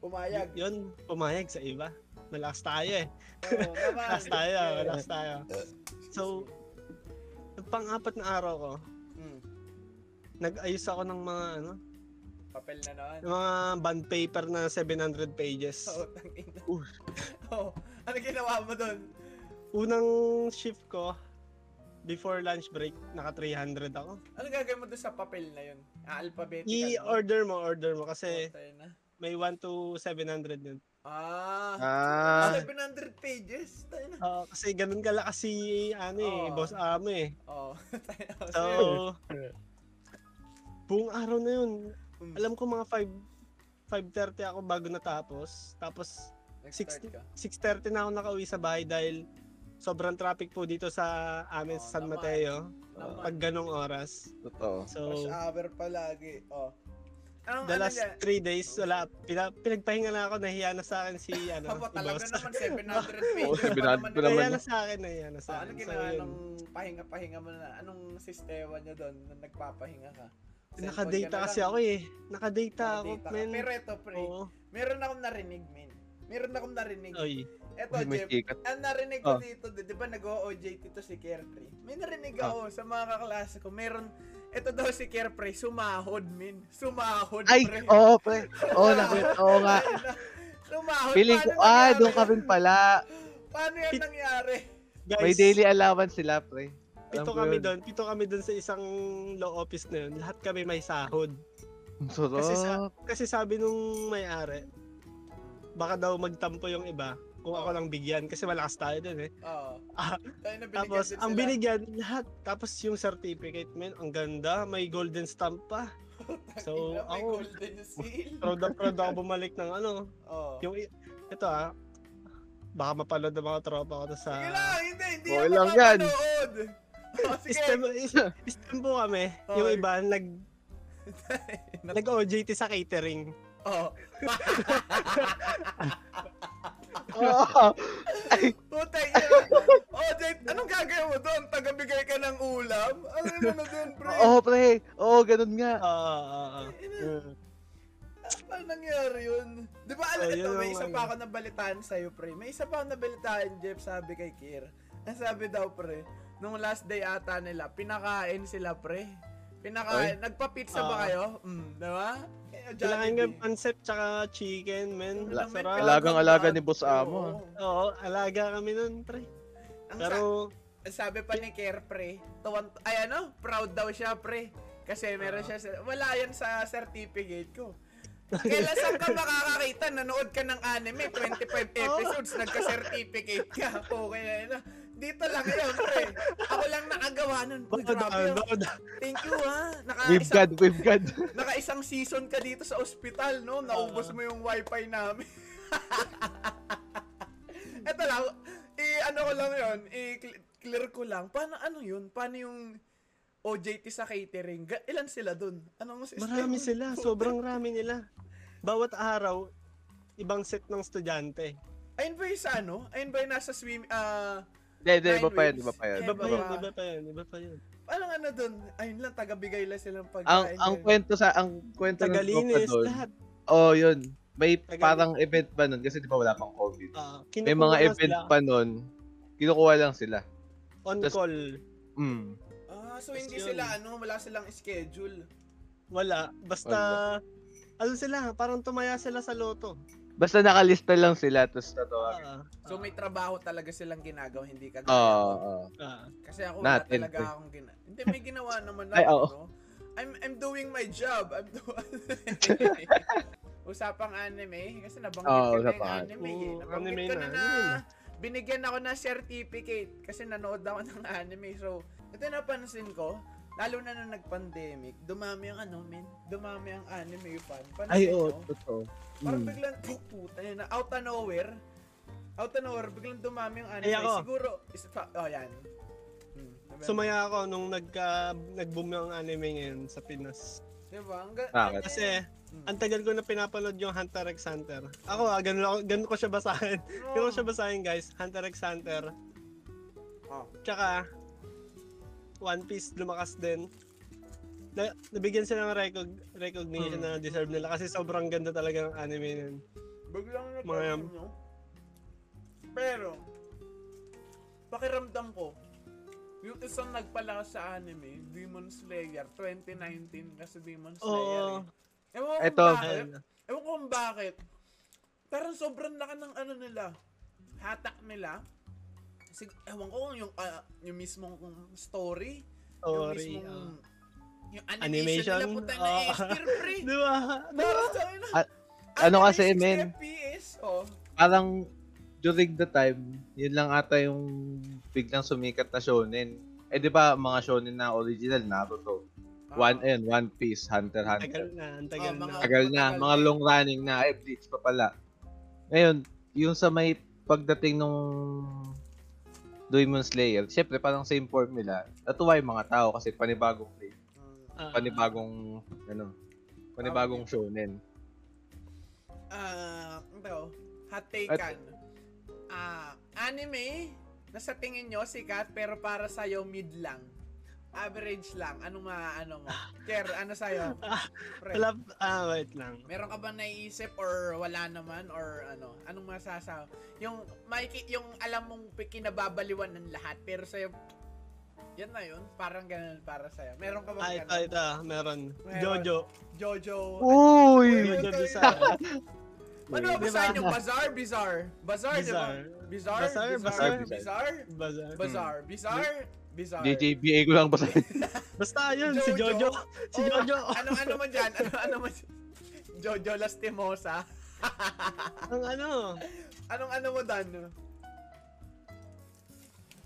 Pumayag. Y- yun, pumayag sa iba. Malakas tayo eh. Oo, naman. Malakas tayo, malakas tayo. So, pang-apat na araw ko, Mm. nag-ayos ako ng mga ano, Papel na naman. ng mga bond paper na 700 pages. Oo, tangina. Uy. Oo. Ano ginawa mo doon? Unang shift ko, before lunch break, naka 300 ako. Ano gagawin mo doon sa papel na yun? Ah, alphabetical. I-order mo, order mo kasi na. may 1 to 700 yun. Ah. Ah. 700 pages. Tayo na. Oo, kasi ganun kala kasi ano eh, Oo. boss amo eh. Oo. Na. So, buong araw na yun, Hmm. alam ko mga 5 5.30 ako bago natapos. Tapos Nag-start 60 ka. 6.30 na ako nakauwi sa bahay dahil sobrang traffic po dito sa amin Oo, sa San naman. Mateo. Naman. Pag ganong oras. Totoo. So, Rush hour palagi. Oh. Anong, the ano last niya? 3 days, wala. Pina, pinagpahinga na ako, nahiya na sa akin si, ano, Aba, si talaga boss. naman 700 pages. Oo, 700 pa naman. Nahiya na sa akin, nahiya na sa Ah, akin. So, ginawa yun. nung pahinga-pahinga mo na? Anong sistema nyo doon nung nagpapahinga ka? Cellphone Nakadata ka na kasi ako eh. Nakadata ako, Nakadata ka. men. Pero ito, pre. Oo. Meron akong narinig, men. Meron akong narinig. Oy. Ito, Uy, Jeff. Ang narinig ko Oh. dito, di di ba nag-OJT to si Carefree? May narinig Ah. ako sa mga kaklase ko. Meron, ito daw si Carefree, sumahod, min. Sumahod, Ay, pre. oo, pre. Oo, nakita. Oo nga. Sumahod. Feeling ko, ah, doon ka rin pala. Paano yan Pit- nangyari? Guys, May daily allowance sila, pre. Alam pito kami doon. Pito kami doon sa isang law office na yun. Lahat kami may sahod. Sarap. Kasi sa- Kasi sabi nung may-ari, baka daw magtampo yung iba kung ako Oh. lang bigyan kasi malakas tayo doon eh. Oo. Ah, Tayo na binigyan Tapos din ang sila. binigyan lahat tapos yung certificate men ang ganda, may golden stamp pa. So Ina, may ako golden seal. proud na proud ako bumalik ng ano, Oo. yung ito ah baka mapalood ng mga tropa ko to sa Sige lang, hindi, hindi ako lang yan. Oh, sige. Stem, stem po kami. Yung Okay. iba nag nag OJT sa catering. Oh. Oo. Putay ina. Oh, Jake, anong gagawin mo doon? Tagabigay ka ng ulam? Ano yun na doon, pre? Oo, pre. Oo, ganun nga. Oo, oo, oo. Paano nangyari yun? Di ba, alam Oh, ito, may isa ano. pa ako nabalitaan sa'yo, pre. May isa pa ako nabalitaan, Jeff, sabi kay Kir. Ang sabi daw, pre, nung last day ata nila, pinakain sila, pre. Pinakain. Nagpa-pizza ba Ah. kayo? Mm, di ba? Eh, Kailangan nga Jollibee. pancet tsaka chicken, men. Sarap. Alagang-alaga ni Oo. Boss Amo. Oo, alaga kami nun, pre. Ang Pero, sa- sabi pa ni Care, pre, tuwan, ay ano, proud daw siya, pre. Kasi meron siya, sa- wala yan sa certificate ko. Kailan saan ka makakakita? Nanood ka ng anime, 25 episodes, nagka-certificate ka. Okay na yun. Dito lang yun, pre. Ako lang nakagawa nun. Uy, grabe. ah. download. Thank you, ha. Naka With isang, God, with God. naka isang season ka dito sa ospital, no? Naubos mo yung wifi namin. Eto lang, i ano ko lang yun, i-clear ko lang. Paano ano yun? Paano yung OJT sa catering? Ilan sila dun? Anong system? Marami sila, sobrang rami nila. Bawat araw, ibang set ng estudyante. Ayun ba yung sa ano? Ayun ba yung nasa swim, ah, Hindi, hindi, iba pa weeks. iba pa yan. Iba pa yun, ba? iba pa yun, iba pa yun. paano ano dun? Ayun lang, tagabigay lang silang Ang pagkain. ang yun. kwento sa ang kwento ng Tagalinis, doon. lahat. Oh, yun. May Tagal- parang event pa nun kasi di ba wala pang COVID. Ah, May mga event sila pa nun. Kinukuha lang sila. On Tas- call. Mm. Ah, so hindi Tapos yun. sila ano, wala silang schedule. Wala. Basta, ano sila, parang tumaya sila sa loto. Basta nakalista lang sila tapos tatawagan. Ah, So may trabaho talaga silang ginagawa, hindi ka Oo, oo. ah. Kasi ako wala talaga pre. akong gina... Hindi, may ginawa naman Ay, ako, oo. no? I'm, I'm doing my job. I'm doing... Usapang anime, kasi nabanggit Oo, ko na yung anime. eh. Oo, Nabanggit anime ko na, na. binigyan ako ng certificate kasi nanood ako ng anime. So, ito napansin ko, lalo na nung nag-pandemic, dumami ang ano, men. Dumami ang anime fan. Pansin Ay, oo, nyo? totoo. Parang Mm. biglang, oh, puta yun na, out of nowhere, out of nowhere, biglang dumami yung anime. Ay, ako. Siguro, is, pa, oh, yan. Hmm? Sumaya ako nung nagka, nag-boom yung anime ngayon sa Pinas. Diba? Ang ga- Bakit? Kasi, Hmm. ang tagal ko na pinapanood yung Hunter x Hunter. Ako ah, ganun, ako, ganun ko siya basahin. Ganun ko siya basahin guys. Hunter x Hunter. Oh. Tsaka, One Piece lumakas din. Na, nabigyan sila ng recog, recognition Hmm. na deserve nila kasi sobrang ganda talaga ng anime nun. Biglang Mga- napansin nyo. Pero, pakiramdam ko, Yung isang nagpalakas sa anime, Demon Slayer, 2019 kasi Demon Oo. Slayer eh. Ewan ko kung Eto. bakit. Ewan ko kung bakit. Parang sobrang laki ng ano nila. Hatak nila. Sig ewan ko kung yung, ah, yung mismong story. yung Story. mismong... ah. yung animation, Animation? nila puta na Ah. S-tier pre. Di ba? Di ba? Ah, ano kasi, Anime, 60 men? FPS, oh. Parang during the time, yun lang ata yung biglang sumikat na shonen. Eh di ba mga shonen na original Naruto. One and One Piece, Hunter x Tagal Hunter. na, tagal Oh, na. mga- Tagal na, mga long running na, eh Bleach pa pala. Ngayon, yung sa may pagdating nung Demon Slayer, syempre parang same formula. Natuwa yung mga tao kasi panibagong play. Ah, panibagong ano, panibagong shonen. Ah, ito, hot take At- kan. Ah, anime na sa tingin nyo sikat pero para sa mid lang. Average lang. Anong maano mo? Ker, ano sa'yo? Pre, Wala, ah, wait lang. meron ka ba naiisip or wala naman or ano? Anong masasabi? Yung maiki, yung alam mong kinababaliwan ng lahat pero sa'yo yan na yun. Parang ganun para sa'yo. Meron ka ba Ah, ito, ganun? ito. Meron. Meron. Jojo. Jojo. Uy! Jojo Bizarre. Ano ba Diba? sa inyo? Bazaar? Bizarre? Bazaar, di ba? Bizarre. Bizarre? Bazaar, Bizarre? bazaar. Bizarre? Bazaar. Bizarre? Bizarre? Bizarre? JJBA ko lang basta. Basta yun, si Jojo. Jojo. Si Oh, Jojo. Ano, ano mo dyan? Ano, ano mo dyan? Jojo Lastimosa. Ang ano, Anong ano mo dan?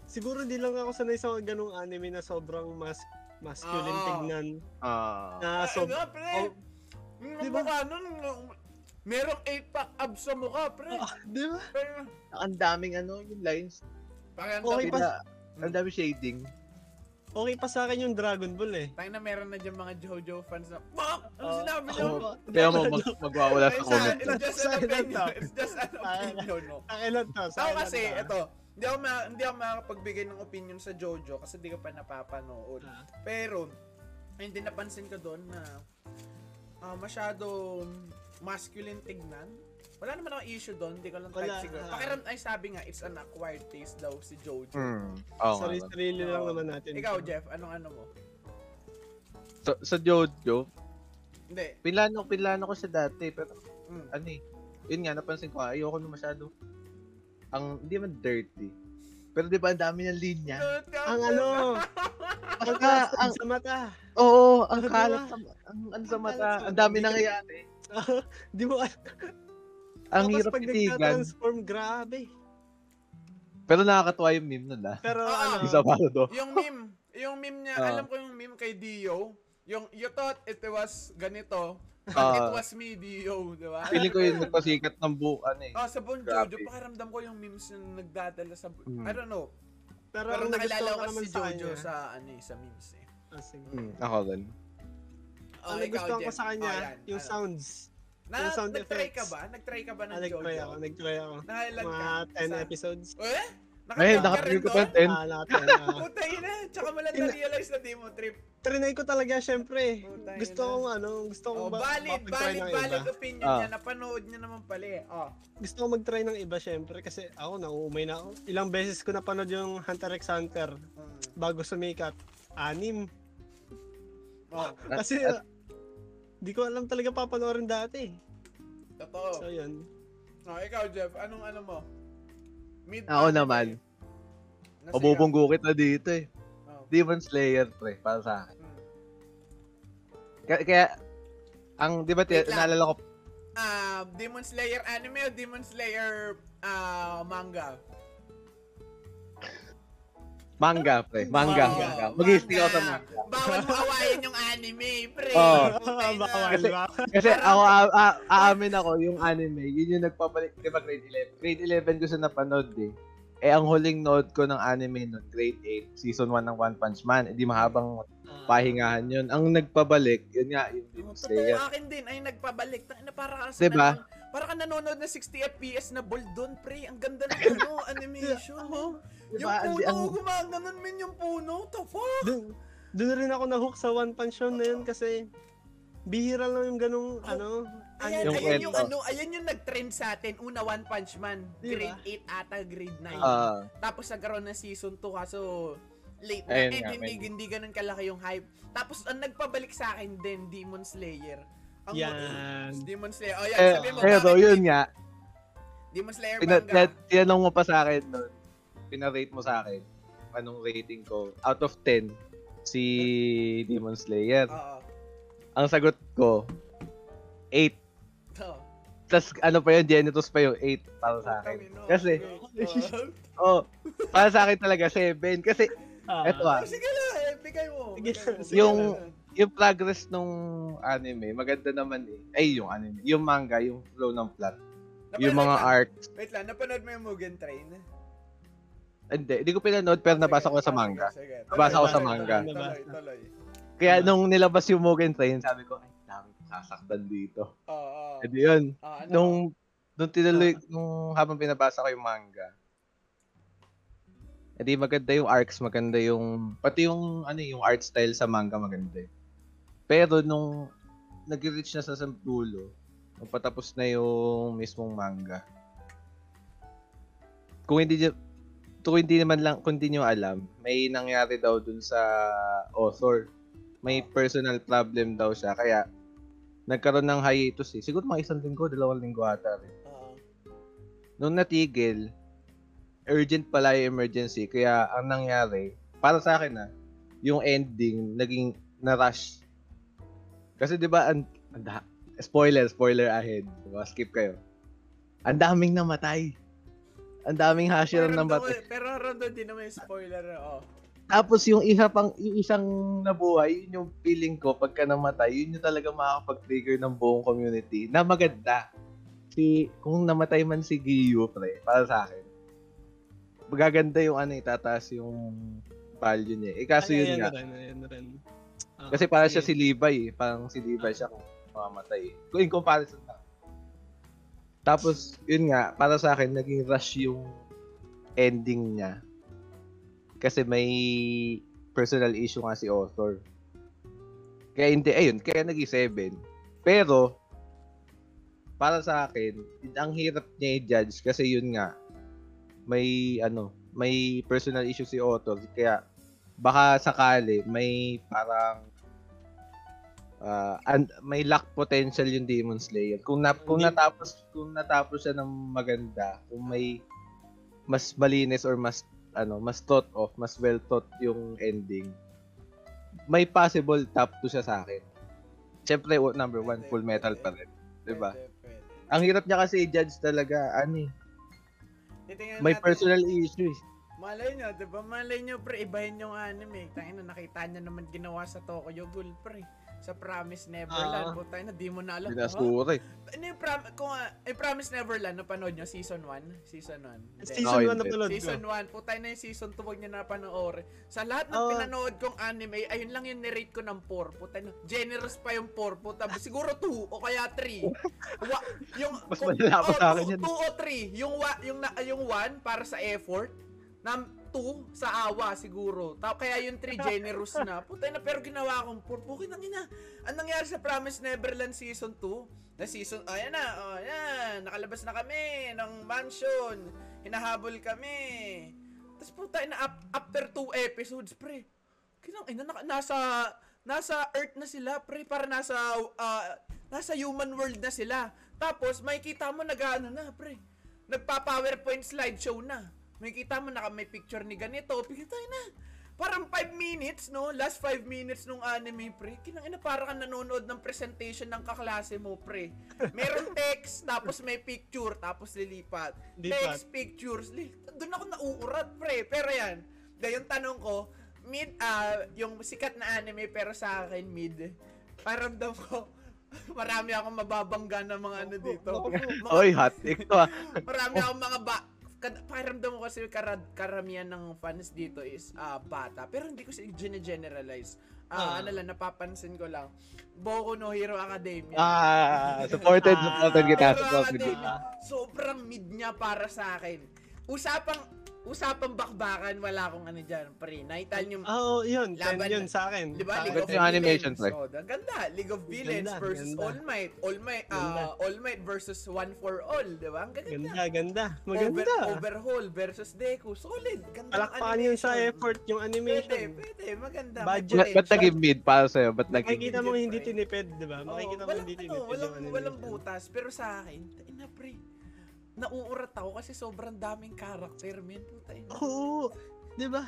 siguro di lang ako sanay sa ganung anime na sobrang mas masculine Oo. tignan. Ah. Na Ah, so, ano, pre? oh, di ba? mukha nun, merong 8-pack abs sa mukha, pre. ah, di ba? Ang daming ano, yung lines. parang Okay pa- Pila, ang dami shading. Okay pa sa akin yung Dragon Ball eh. Tayo na meron na dyan mga Jojo fans na, Fuck! Ano Oh, sinabi niyo? ako- Kaya mo mag, magwawala sa It's, comment. it's just an opinion. It's just an opinion, no? Kailan to? Ako kasi, ito, hindi ako, ma- hindi ako makakapagbigay ng opinion sa Jojo kasi di ko pa napapanood. Ah. Pero, hindi napansin ko doon na ah, masyado masculine tignan. Wala naman akong issue doon, hindi ko lang type Wala, siguro. ah. Pakiram, ay sabi nga, it's an acquired taste daw si Jojo. Hmm. Oo nga. Sarili-sarili lang Oo. naman natin. Ikaw, Jeff, anong ano mo? Sa, sa Jojo, Hindi. pilano, pilano ko siya dati, pero Mm. ano eh, yun nga, napansin ko, ayoko na masyado, ang, hindi man dirty. Pero di ba, ang dami ng linya. Ang ano, Pagka, ang, sa mata. oo, ang ba? kalat sa, ang, ano sa Ang mata, ang dami nangyayari. Di mo, Ang tapos hirap pag titigan. nagka-transform, grabe. Pero nakakatuwa yung meme nun ah. Pero Ah, ano, Isa pa to. yung meme, yung meme niya, Ah. alam ko yung meme kay Dio, yung you thought it was ganito, but Ah. it was me, Dio, di ba? Feeling ko yung nagpasikat ng buo, ano eh. Oh, sa Bon. Jojo, pakiramdam ko yung memes yung nagdadala sa... Mm. I don't know. pero, Pero nakilala ko si Jojo sa, ano eh, sa memes eh. Ah, sige. Hmm, ako rin. Oh, Ang ikaw, nagustuhan ko sa kanya, Oh, yan. yung Ano? sounds. Na, sound nag-try ka effects. ba? Nag-try ka ba ng Ah, Jojo? nag-try ako, nag-try ako. Nakailan ka? Mga 10 Sa- episodes. Eh? Ay, Nakatry ka nakatrip rin ko pa doon? 10. Ah, lahat yan, ah. Putay na, tsaka mo lang Ina- na-realize na di mo trip. Trinay ko talaga, syempre. Putay Gusto na. kong ano, gusto kong Oh, ba- valid, mapag-try valid, ng valid iba. opinion Ah. niya. Napanood niya naman pala eh. Oh. Gusto ko mag-try ng iba, syempre. Kasi ako, nauumay na ako. Ilang beses ko napanood yung Hunter x Hunter Mm. bago sumikat. Anim. Oh, At- Kasi, at- di ko alam talaga papanoorin dati. totoo. So, yun. Oh, ikaw, Jeff, anong ano mo? Mid Ako naman. Nasigaw. Pabubunggo kita dito eh. Oh. Demon Slayer, pre, para sa akin. Mm. Kaya, kaya ang, di ba, lang. naalala ko, Ah, Demon Slayer anime o Demon Slayer ah manga? Manga, pre. Manga, Oh, manga. Mag-stick ako sa manga. Bawal mo awayin yung anime, pre. Oh. Putay na. Bawal Kasi- ba? Kasi ako, a- a- aamin ako, yung anime, yun yung nagpapalik, di ba grade 11? Grade 11 ko siya napanood eh. Eh, ang huling nood ko ng anime nun, grade 8, season 1 ng One Punch Man. Eh, di mahabang Ah, pahingahan yun. Ang nagpabalik, yun nga, yung Oh, Demon Totoo Slayer. akin din ay nagpabalik. Tangina para ka Diba? para ka nanonood na 60 FPS na ball doon, pre. Ang ganda ng ano, animation. oh. Diba? Yung Ang- puno, ang- gumaganon min yung puno. The fuck? Doon, doon rin ako na-hook sa One Punch Man na yun kasi bihira lang yung ganung ano. Ayan, Yung ayan kwento. yung ano, ayan yung nag-trend sa atin. Una, One Punch Man. Diba? Grade 8 ata, grade 9. Ah, Tapos nagkaroon ng season 2 kaso late na. And hindi, hindi ganun kalaki yung hype. Tapos, ang nagpabalik sa akin din, Demon Slayer. Ang Yan. Demon Slayer. Oh, yan, Eh, sabi mo, pero bakit yun nga, Demon Slayer manga. na- tinanong mo pa sa akin nun, pinarate mo sa akin, anong rating ko, out of 10, si Demon Slayer. Oo. Ang sagot ko, 8. Oo. Tapos ano pa yun, Genitus pa yung 8 para sa akin. Kasi, oh, para sa akin talaga 7. Kasi Ah, Eto ah. Oh, sige na, eh, bigay mo. Sige, Yung- yung progress nung anime, maganda naman eh. Ay, yung anime. Yung manga, yung flow ng plot. Yung Napanood mga lang- arcs. Wait lang, napanood mo yung Mugen Train? Hindi, hindi ko pinanood pero nabasa ko sa manga. Nabasa ko sa manga. Kaya nung nilabas yung Mugen Train, sabi ko, ay, dami ko sasaktan dito. Oo. Edi yun. Ah, ano? Nung, nung tinuloy, nung habang pinabasa ko yung manga, edi maganda yung arcs, maganda yung, pati yung, ano yung art style sa manga maganda. Pero nung nag-reach na sa sa dulo, nung patapos na yung mismong manga, kung hindi kung hindi naman lang, kung hindi nyo alam, may nangyari daw dun sa author. May personal problem daw siya, kaya nagkaroon ng hiatus eh. Siguro mga isang linggo, dalawang linggo ata rin. Nung natigil, urgent pala yung emergency. Kaya ang nangyari, para sa akin na, yung ending naging na-rush. Kasi 'di ba ang, ang da- spoiler, spoiler ahead. Diba? Skip kayo. Ang daming namatay. Ang daming Hashira Pero namatay. ramdam- Pero ramdam din naman yung spoiler. Oh. Tapos yung isa pang yung isang nabuhay, yun yung feeling ko pagka namatay, yun yung talaga makakapag-trigger ng buong community na maganda. Si kung namatay man si Giyu, pre, para sa akin. Magaganda yung ano, itataas yung value niya. Eh kaso ay, yun nga. rin, ayan rin. Ah, Kasi para siya si. Levi eh. Parang si Levi siya kung mamamatay. eh. Kung in comparison. Tapos, yun nga, para sa akin, naging rush yung ending niya. Kasi may personal issue nga si author. Kaya hindi, ayun, kaya naging 7. Pero, para sa akin, ang hirap niya i-judge kasi yun nga, may ano, may personal issue si author. Kaya, baka sakali may parang ah, and may lack potential yung Demon Slayer. Kung na, kung natapos kung natapos siya ng maganda, kung may mas malinis or mas ano, mas thought of, mas well thought yung ending. May possible top 2 siya sa akin. Siyempre, number one, full metal pa rin. Diba? Ang hirap niya kasi i-judge talaga, ano eh, may natin. personal issue eh. Malay nyo, di ba? Malay nyo, pre, ibahin yung anime. Tangina, nakita nyo naman ginawa sa Tokyo Ghoul, pre. Sa Promise Neverland. Ah. Putay na, di mo na alam. Binasura eh. Ano yung prom- kung, ah, yung Promise Neverland, napanood nyo? Season 1? Season 1? Season Okay, 1 na hindi. panood ko. Season 1, putay na yung season 2, wag nyo na panoorin. Sa lahat ng Oh. pinanood kong anime, ayun lang yung nirate ko ng 4. Putay na, generous pa yung 4. Puta, siguro 2 o kaya 3. Wa, yung, Mas malala pa sa akin yan. 2 o 3. Yung, wa, yung, na, yung 1 para sa effort, na 2 sa awa siguro. Ta kaya yung 3 generous na. Putay na, pero ginawa kong 4. Bukid ang ina. Ang nangyari sa Promise Neverland Season 2, na season, ayan na, oh, ayan, nakalabas na kami ng mansion, hinahabol kami. Tapos puta na up, after two episodes, pre. Kinang ina naka, nasa nasa Earth na sila, pre, para nasa ah, nasa human world na sila. Tapos makikita mo nag-ano na, pre. Nagpa-PowerPoint slideshow na. Makikita mo naka may picture ni ganito, picture na. Parang 5 minutes, no? Last 5 minutes nung anime, pre. Kinang ina, parang ka nanonood ng presentation ng kaklase mo, pre. Meron text, tapos may picture, tapos lilipat. Lipat. Text, pictures. Li- Doon ako nauurat, pre. Pero yan, dahil yung tanong ko, mid, ah, yung sikat na anime, pero sa akin, mid. Paramdam ko, marami akong mababangga na mga ano dito. Oy, hot take to ah. marami akong mga ba... Kad, pakiramdam ko kasi karad, karamihan ng fans dito is ah, bata. Pero hindi ko si generalize. Ah, Ah. ano lang, napapansin ko lang. Boku no Hero Academia. Ah, supported, supported kita, Hero supported Academia, kita. sobrang mid niya para sa akin. Usapang usapang bakbakan, wala akong ano dyan, pre. Nakita niyo, Ah, Oo, yun. Ten Laban- yun sa akin. Di ba? Sa League of Yung animation, pre. Oh, ang ganda. League of Villains Ganda, versus ganda. All Might. All Might, Ganda. ah, All Might versus One for All. Di ba? Ang ganda. Ganda, ganda. Over, Maganda. overhaul versus Deku. Solid. Ganda. Palakpakan yun sa effort yung Pwede, animation. pwede. Maganda. Budget. Ba't, naging mid para sa'yo? Ba't naging Makikita mid? mo Budget, hindi tinipid, di ba? Makikita mo walang, hindi ano, tinipid walang, yung walang animation. butas. Pero sa akin, ina pre, nauurat ako kasi sobrang daming character, men. Puta, ina. Oo, di ba?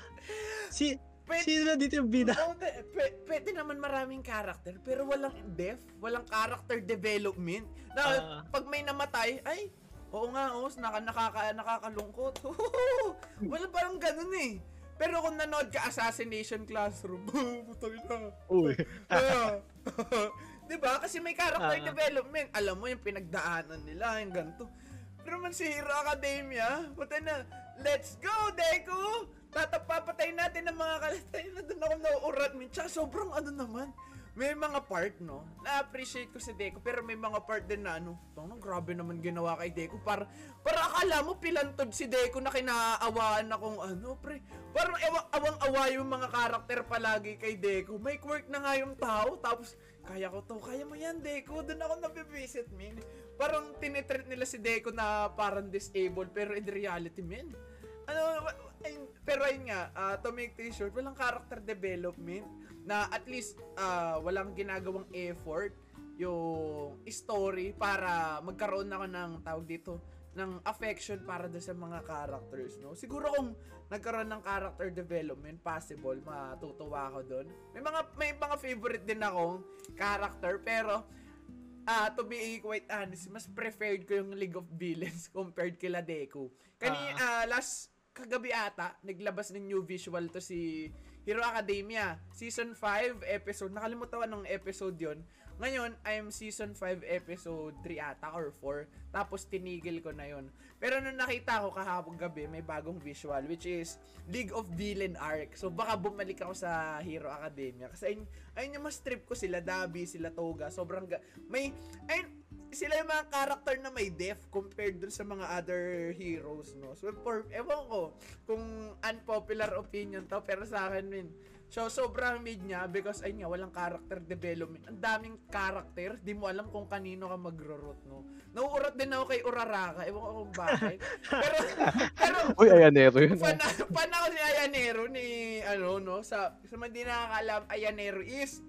Si, Pwede, sino dito yung bida? Oo, de- pwe- pwede naman maraming character, pero walang depth, walang character development. Na, Ah. pag may namatay, ay, oo nga, oh, naka, nakaka, nakakalungkot. Wala parang ganun eh. Pero kung nanood ka Assassination Classroom, putang ina. Uy. Ah. 'Di ba? Kasi may character Ah. development. Alam mo yung pinagdaanan nila, yung ganito. Pero man si Hero Academia, puta na, let's go, Deku! Tatapapatay natin ang mga kalatay na doon ako nauurat. Tsaka sobrang ano naman, may mga part, no? Na-appreciate ko si Deku, pero may mga part din na ano, tong grabe naman ginawa kay Deku. Para, para akala mo pilantod si Deku na kinaawaan akong ano, pre. Parang ewa, awang-awa yung mga karakter palagi kay Deku. May quirk na nga yung tao, tapos kaya ko to, kaya mo yan, Deku. Doon ako nabibisit, min. Parang tinitreat nila si Deku na parang disabled, pero in reality, min. Ano, pero ayun nga, ah, to make things short, walang character development na at least ah, walang ginagawang effort yung story para magkaroon ako ng tawag dito ng affection para doon sa mga characters, no? Siguro kung nagkaroon ng character development, possible, matutuwa ako doon. May mga may mga favorite din akong character, pero ah to be quite honest, mas preferred ko yung League of Villains compared kila Deku. Kani ah, last kagabi ata, naglabas ng new visual to si Hero Academia. Season 5 episode, nakalimutan ko ng episode yon. Ngayon, I'm season 5 episode 3 ata or 4. Tapos tinigil ko na yon. Pero nung nakita ko kahapon gabi, may bagong visual which is League of Villain arc. So baka bumalik ako sa Hero Academia kasi ayun, ayun yung mas trip ko sila Dabi, sila Toga. Sobrang ga- may ayun sila yung mga character na may depth compared dun sa mga other heroes, no? So, for, ewan ko kung unpopular opinion to, pero sa akin, min, So, sobrang mid niya because, ayun nga, walang character development. Ang daming character, di mo alam kung kanino ka magro-root, no? Nauurat din ako kay Uraraka, ewan ko kung bakit. pero, pero, Uy, ayanero yun. fan, fan ako ni Ayanero ni, ano, no? Sa, sa mga di nakakaalam, Ayanero is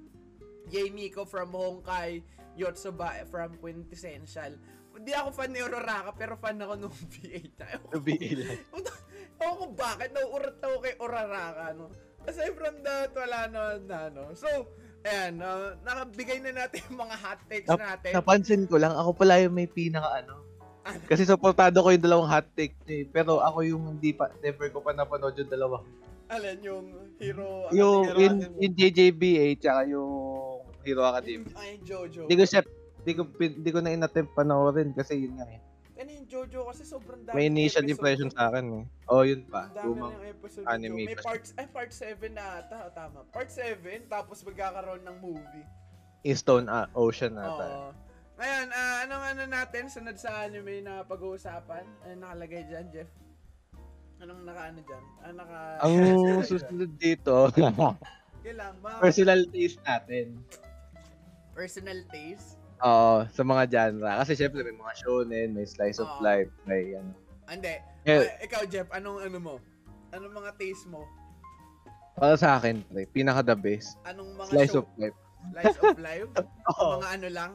Jay Miko from Honkai, Yotsuba from Quintessential. Hindi ako fan ni Uraraka, pero fan ako nung V8 na. Ewan ko- BA lang. Ewan ko bakit, nauurat ako kay Uraraka, no? Aside from that, wala naman na, no? So, ayan, uh, nakabigay na natin yung mga hot takes Nap- natin. Napansin ko lang, ako pala yung may pinaka ano. Kasi supportado ko yung dalawang hot take eh. Pero ako yung hindi pa, never ko pa napanood yung dalawa. Alam, yung Hero Yung, Hero yung, yung JJBA, tsaka yung Hero Academy. Ay, Jojo. Hindi ko siya, hindi ko, pin- hindi ko na inattempt panoorin kasi yun nga eh. Ano yung Jojo kasi sobrang dami. May initial nun. sa akin eh. Oh, yun pa. Dami Lumang ng episode anime May parts, ay part 7 na ata, o tama. Part 7, tapos magkakaroon ng movie. Stone ah, Ocean Oo. ata. Ngayon, ah, anong ano natin, sunod sa anime na pag-uusapan? Ano nakalagay dyan, Jeff? Anong naka-ano dyan? Ah, naka... Ang susunod dito, Kailang, mga personal taste natin. personal taste. Oo, sa mga genre. Kasi syempre may mga shonen, may slice of Oo. life, may ano. Hindi. Eh, Ah, ikaw, Jeff, anong ano mo? Anong mga taste mo? para sa akin, pre, pinaka the best. Anong mga Slice show? of life. Slice of life? Oo. mga ano lang?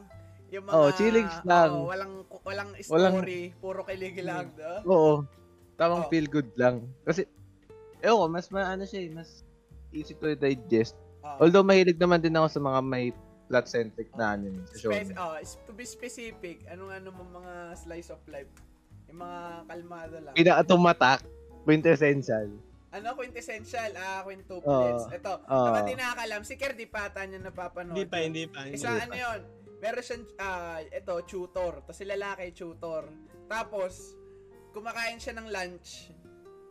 Yung mga... Oo, chillings lang. oo, walang, walang Walang- story, puro kilig lang. no? Oo. Tamang Oo. feel good lang. Kasi, ewan ko, mas maano siya eh, mas easy to digest. Oo. Although mahilig naman din ako sa mga may plot-centric na anime sa Spec- shonen. oh, is- to be specific, anong ano mo mga slice of life? Yung mga kalmado lang. Pinaka tumatak, quintessential. ano, quintessential, ah, quintuplets. Oo. Ito, Oo. naman din nakakalam, si Ker di pa ata niya napapanood. Hindi pa, hindi pa. Hindi Isa pa. ano yun, meron siyang, ah, ito, tutor. Tapos si lalaki, tutor. Tapos, kumakain siya ng lunch.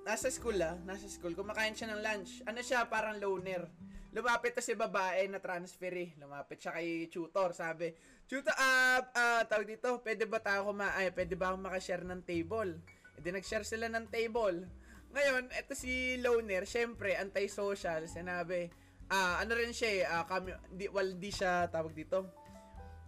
Nasa school ah, nasa school. Kumakain siya ng lunch. Ano siya, parang loner. Lumapit to si babae na transferee. Lumapit siya kay tutor. Sabi, tutor, ah, ah, tawag dito, pwede ba tayo kuma, ay, pwede ba ako makashare ng table? E di nag-share sila ng table. Ngayon, eto si Loner, syempre, anti-social, sinabi, ah, ano rin siya eh, ah, kami, di, well, di siya, tawag dito,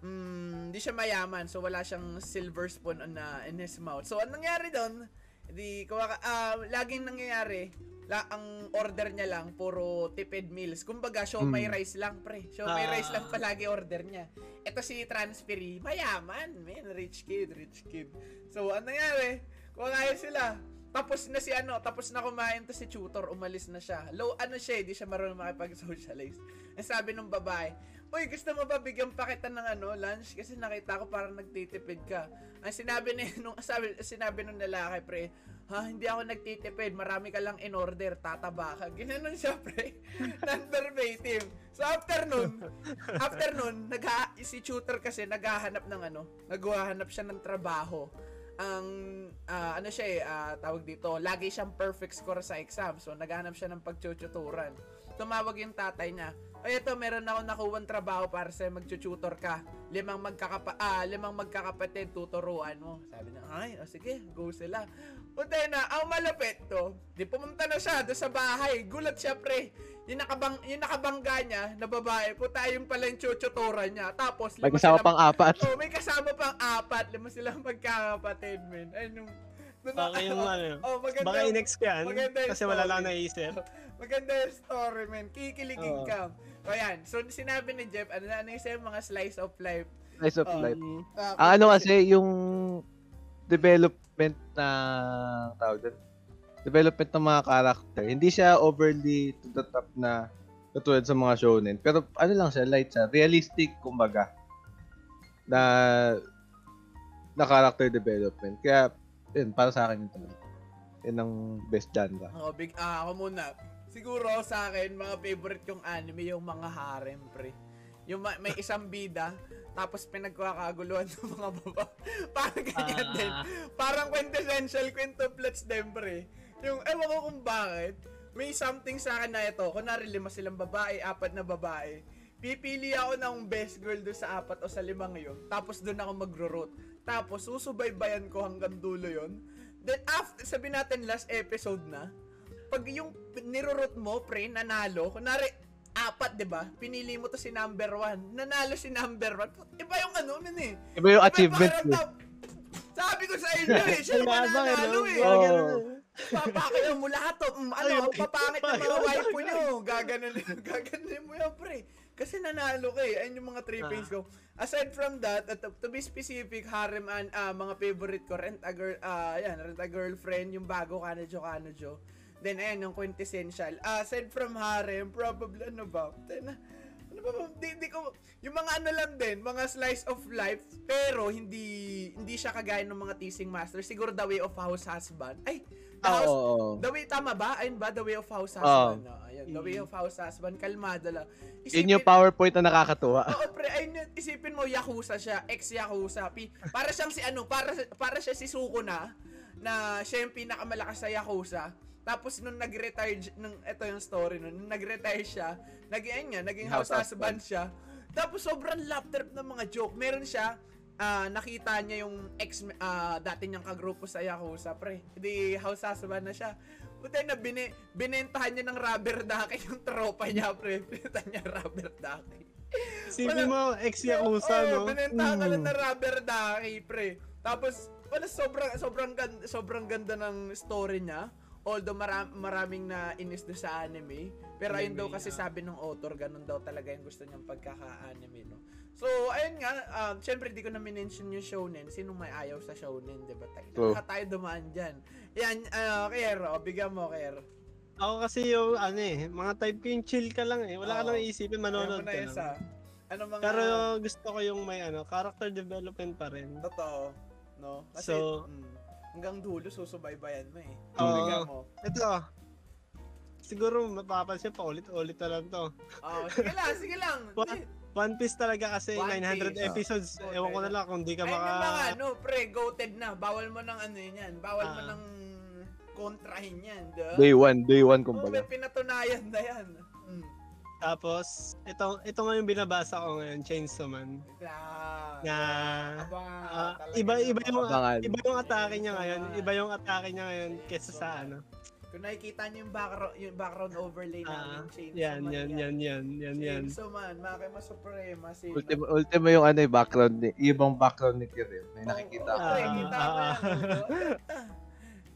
mm, di siya mayaman, so wala siyang silver spoon on, ah, in his mouth. So, anong nangyari doon? Di, kumaka, ah, laging nangyayari, la, ang order niya lang, puro tipid meals. Kumbaga, show may Mm. rice lang, pre. Show may Ah. rice lang palagi order niya. Ito si Transferee, mayaman, man, rich kid, rich kid. So, ano nangyari? Kumakain sila. Tapos na si ano, tapos na kumain to si tutor, umalis na siya. Low, ano siya, hindi siya marunong makipag-socialize. Ang sabi ng babae, Uy, gusto mo ba bigyan pa kita ng ano, lunch? Kasi nakita ko parang nagtitipid ka. Ang sinabi ni, nung, sabi, sinabi nung lalaki, pre, ha, hindi ako nagtitipid, marami ka lang in order, tataba ka. Ginanon siya, pre. Non-verbatim. So, after nun, after nun, nagha, si tutor kasi naghahanap ng ano, naghahanap siya ng trabaho. Ang, ah, ano siya eh, ah, tawag dito, lagi siyang perfect score sa exam. So, naghahanap siya ng pagtututuran. Tumawag yung tatay niya. Ay, ito, meron ako nakuwang trabaho para sa magtututor ka. Limang magkakapa ah, limang magkakapatid tuturuan mo. Sabi niya, ay, oh, sige, go sila. Punta na, ang malapit to. Di pumunta na siya doon sa bahay. Gulat siya, pre. Yung, nakabang, yung nakabangga niya na babae, puta yung pala yung tututoran niya. Tapos, May kasama silang- pang apat. Oh, may kasama pang apat. Lima silang magkakapatid, men. Ay, nung... Baka yung ano, oh, maganda. baka inex ko yan. maganda yung Kasi wala lang naisip. Maganda yung story, men. Kikiligin Oo. ka. O yan. So, sinabi ni Jeff, ano na, ano yung sa'yo, mga slice of life. Slice of Oh. life. Um, Ah, Ang ano kasi, yung development na tawag doon, development ng mga character, hindi siya overly to the top na katulad sa mga shonen. Pero ano lang siya, light siya. Realistic, kumbaga. Na na character development. Kaya, yun, para sa akin yun talaga. Yun ang best genre. Oh, big, ah, ako muna. Siguro sa akin, mga favorite kong anime, yung mga harem, pre. Yung ma- may isang bida, tapos pinagkakaguluhan ng mga baba. Parang ganyan din. ah, Parang quintessential quintuplets din, pre. Yung, ewan ko kung bakit, may something sa akin na ito. Kunwari, lima silang babae, apat na babae. Pipili ako ng best girl doon sa apat o sa limang yun. Tapos doon ako magro-root. Tapos susubaybayan ko hanggang dulo yon. Then after, sabi natin last episode na, pag yung nirurot mo, pre, nanalo, kunwari, apat, di ba? Pinili mo to si number one. Nanalo si number one. Iba yung ano, man eh. Iba yung Iba achievement parang eh. Sabi ko sa inyo eh, siya naman Mayabang, nanalo ano? eh. Papakaya mo lahat to. Mm, ano, Ay, ang papangit ng mga ay, waifu nyo. Gaganon, gaganon mo yan, pre. Kasi nanalo ka eh. Ayun yung mga three Ah. pains ko. Aside from that, at to, to be specific, harem and ah, mga favorite ko, rent a girl, ah, yan, rent a girlfriend, yung bago kanojo kanojo. Then, ayan, yung quintessential. Ah, aside from harem, probably, ano ba? Then, ano ba, di, di ko, yung mga ano lang din, mga slice of life, pero hindi, hindi siya kagaya ng mga teasing master. Siguro The Way of House Husband. Ay, The Ah, House. The Way, tama ba? Ayun ba? The Way of House Oo. Husband. No, ayun, The Mm. Way of House Husband. Kalmado lang. Yun yung PowerPoint na nakakatuwa. Oo, pre, ayun yun. Isipin mo, Yakuza siya. Ex-Yakuza. Para siyang si ano, para, para siya si Suko na, na siya yung pinakamalakas sa Yakuza. Tapos nung nag-retire, nung, ito yung story nun, nung nag-retire siya, naging, nga, naging house House husband siya. Tapos sobrang trip ng mga joke. Meron siya, ah, nakita niya yung ex, ah, dati niyang kagrupo sa Yakuza, pre. Hindi house husband na siya. Buti na bini, binentahan niya ng rubber ducky yung tropa niya, pre. Binentahan niya rubber ducky. Isipin mo, ex-Yakuza, Oo, no? binentahan ka lang Mm. na rubber ducky, pre. Tapos, wala, sobrang, sobrang, ganda, sobrang ganda ng story niya. Although mara- maraming na inis doon sa anime. Pero ayun daw Anime, kasi ah. sabi ng author, ganun daw talaga yung gusto niyang pagkaka-anime, no? So, ayun nga, um, syempre di ko na minention yung shonen. Sino may ayaw sa shonen, di ba? Tayo, True. tayo dumaan dyan. Yan, uh, Kier, oh, bigyan mo, Kier. Ako kasi yung ano eh, mga type ko yung chill ka lang eh. Wala ka Oo. lang iisipin, manonood ka isa. lang. Ano mga... Pero gusto ko yung may ano, character development pa rin. Totoo. No? Kasi, So- mm, hanggang dulo, susubaybayan mo eh. Oo. Mo. Ito, siguro mapapansin pa ulit-ulit na lang to. Oh, sige lang, sige lang. One Piece talaga kasi One 900 Piece. episodes. Oh, Ewan ko na lang kung di ka Ay, maka... yung mga ano, pre, goated na. Bawal mo ng ano yun yan. Bawal mo Ah. ng kontrahin yan. Duh? Day one, day one Oh, kumbaga. may pinatunayan na yan. Tapos, ito, ito nga yung binabasa ko ngayon, Chainsaw Man. Yeah. Na, Abangan talaga iba, iba yung, Abangan. iba yung atake niya ngayon. Iba yung atake niya ngayon kesa sa ano. Kung nakikita niyo yung background, yung background overlay Ah, namin, Chainsaw yan, Man yan, yan, yan, yan, yan. Chainsaw Man, Makima Suprema, si... Ultimo, ultimo yung ano, yung background ni, ibang background ni Kiril. May nakikita Oo, ko. oo, Ah, kita ko yan,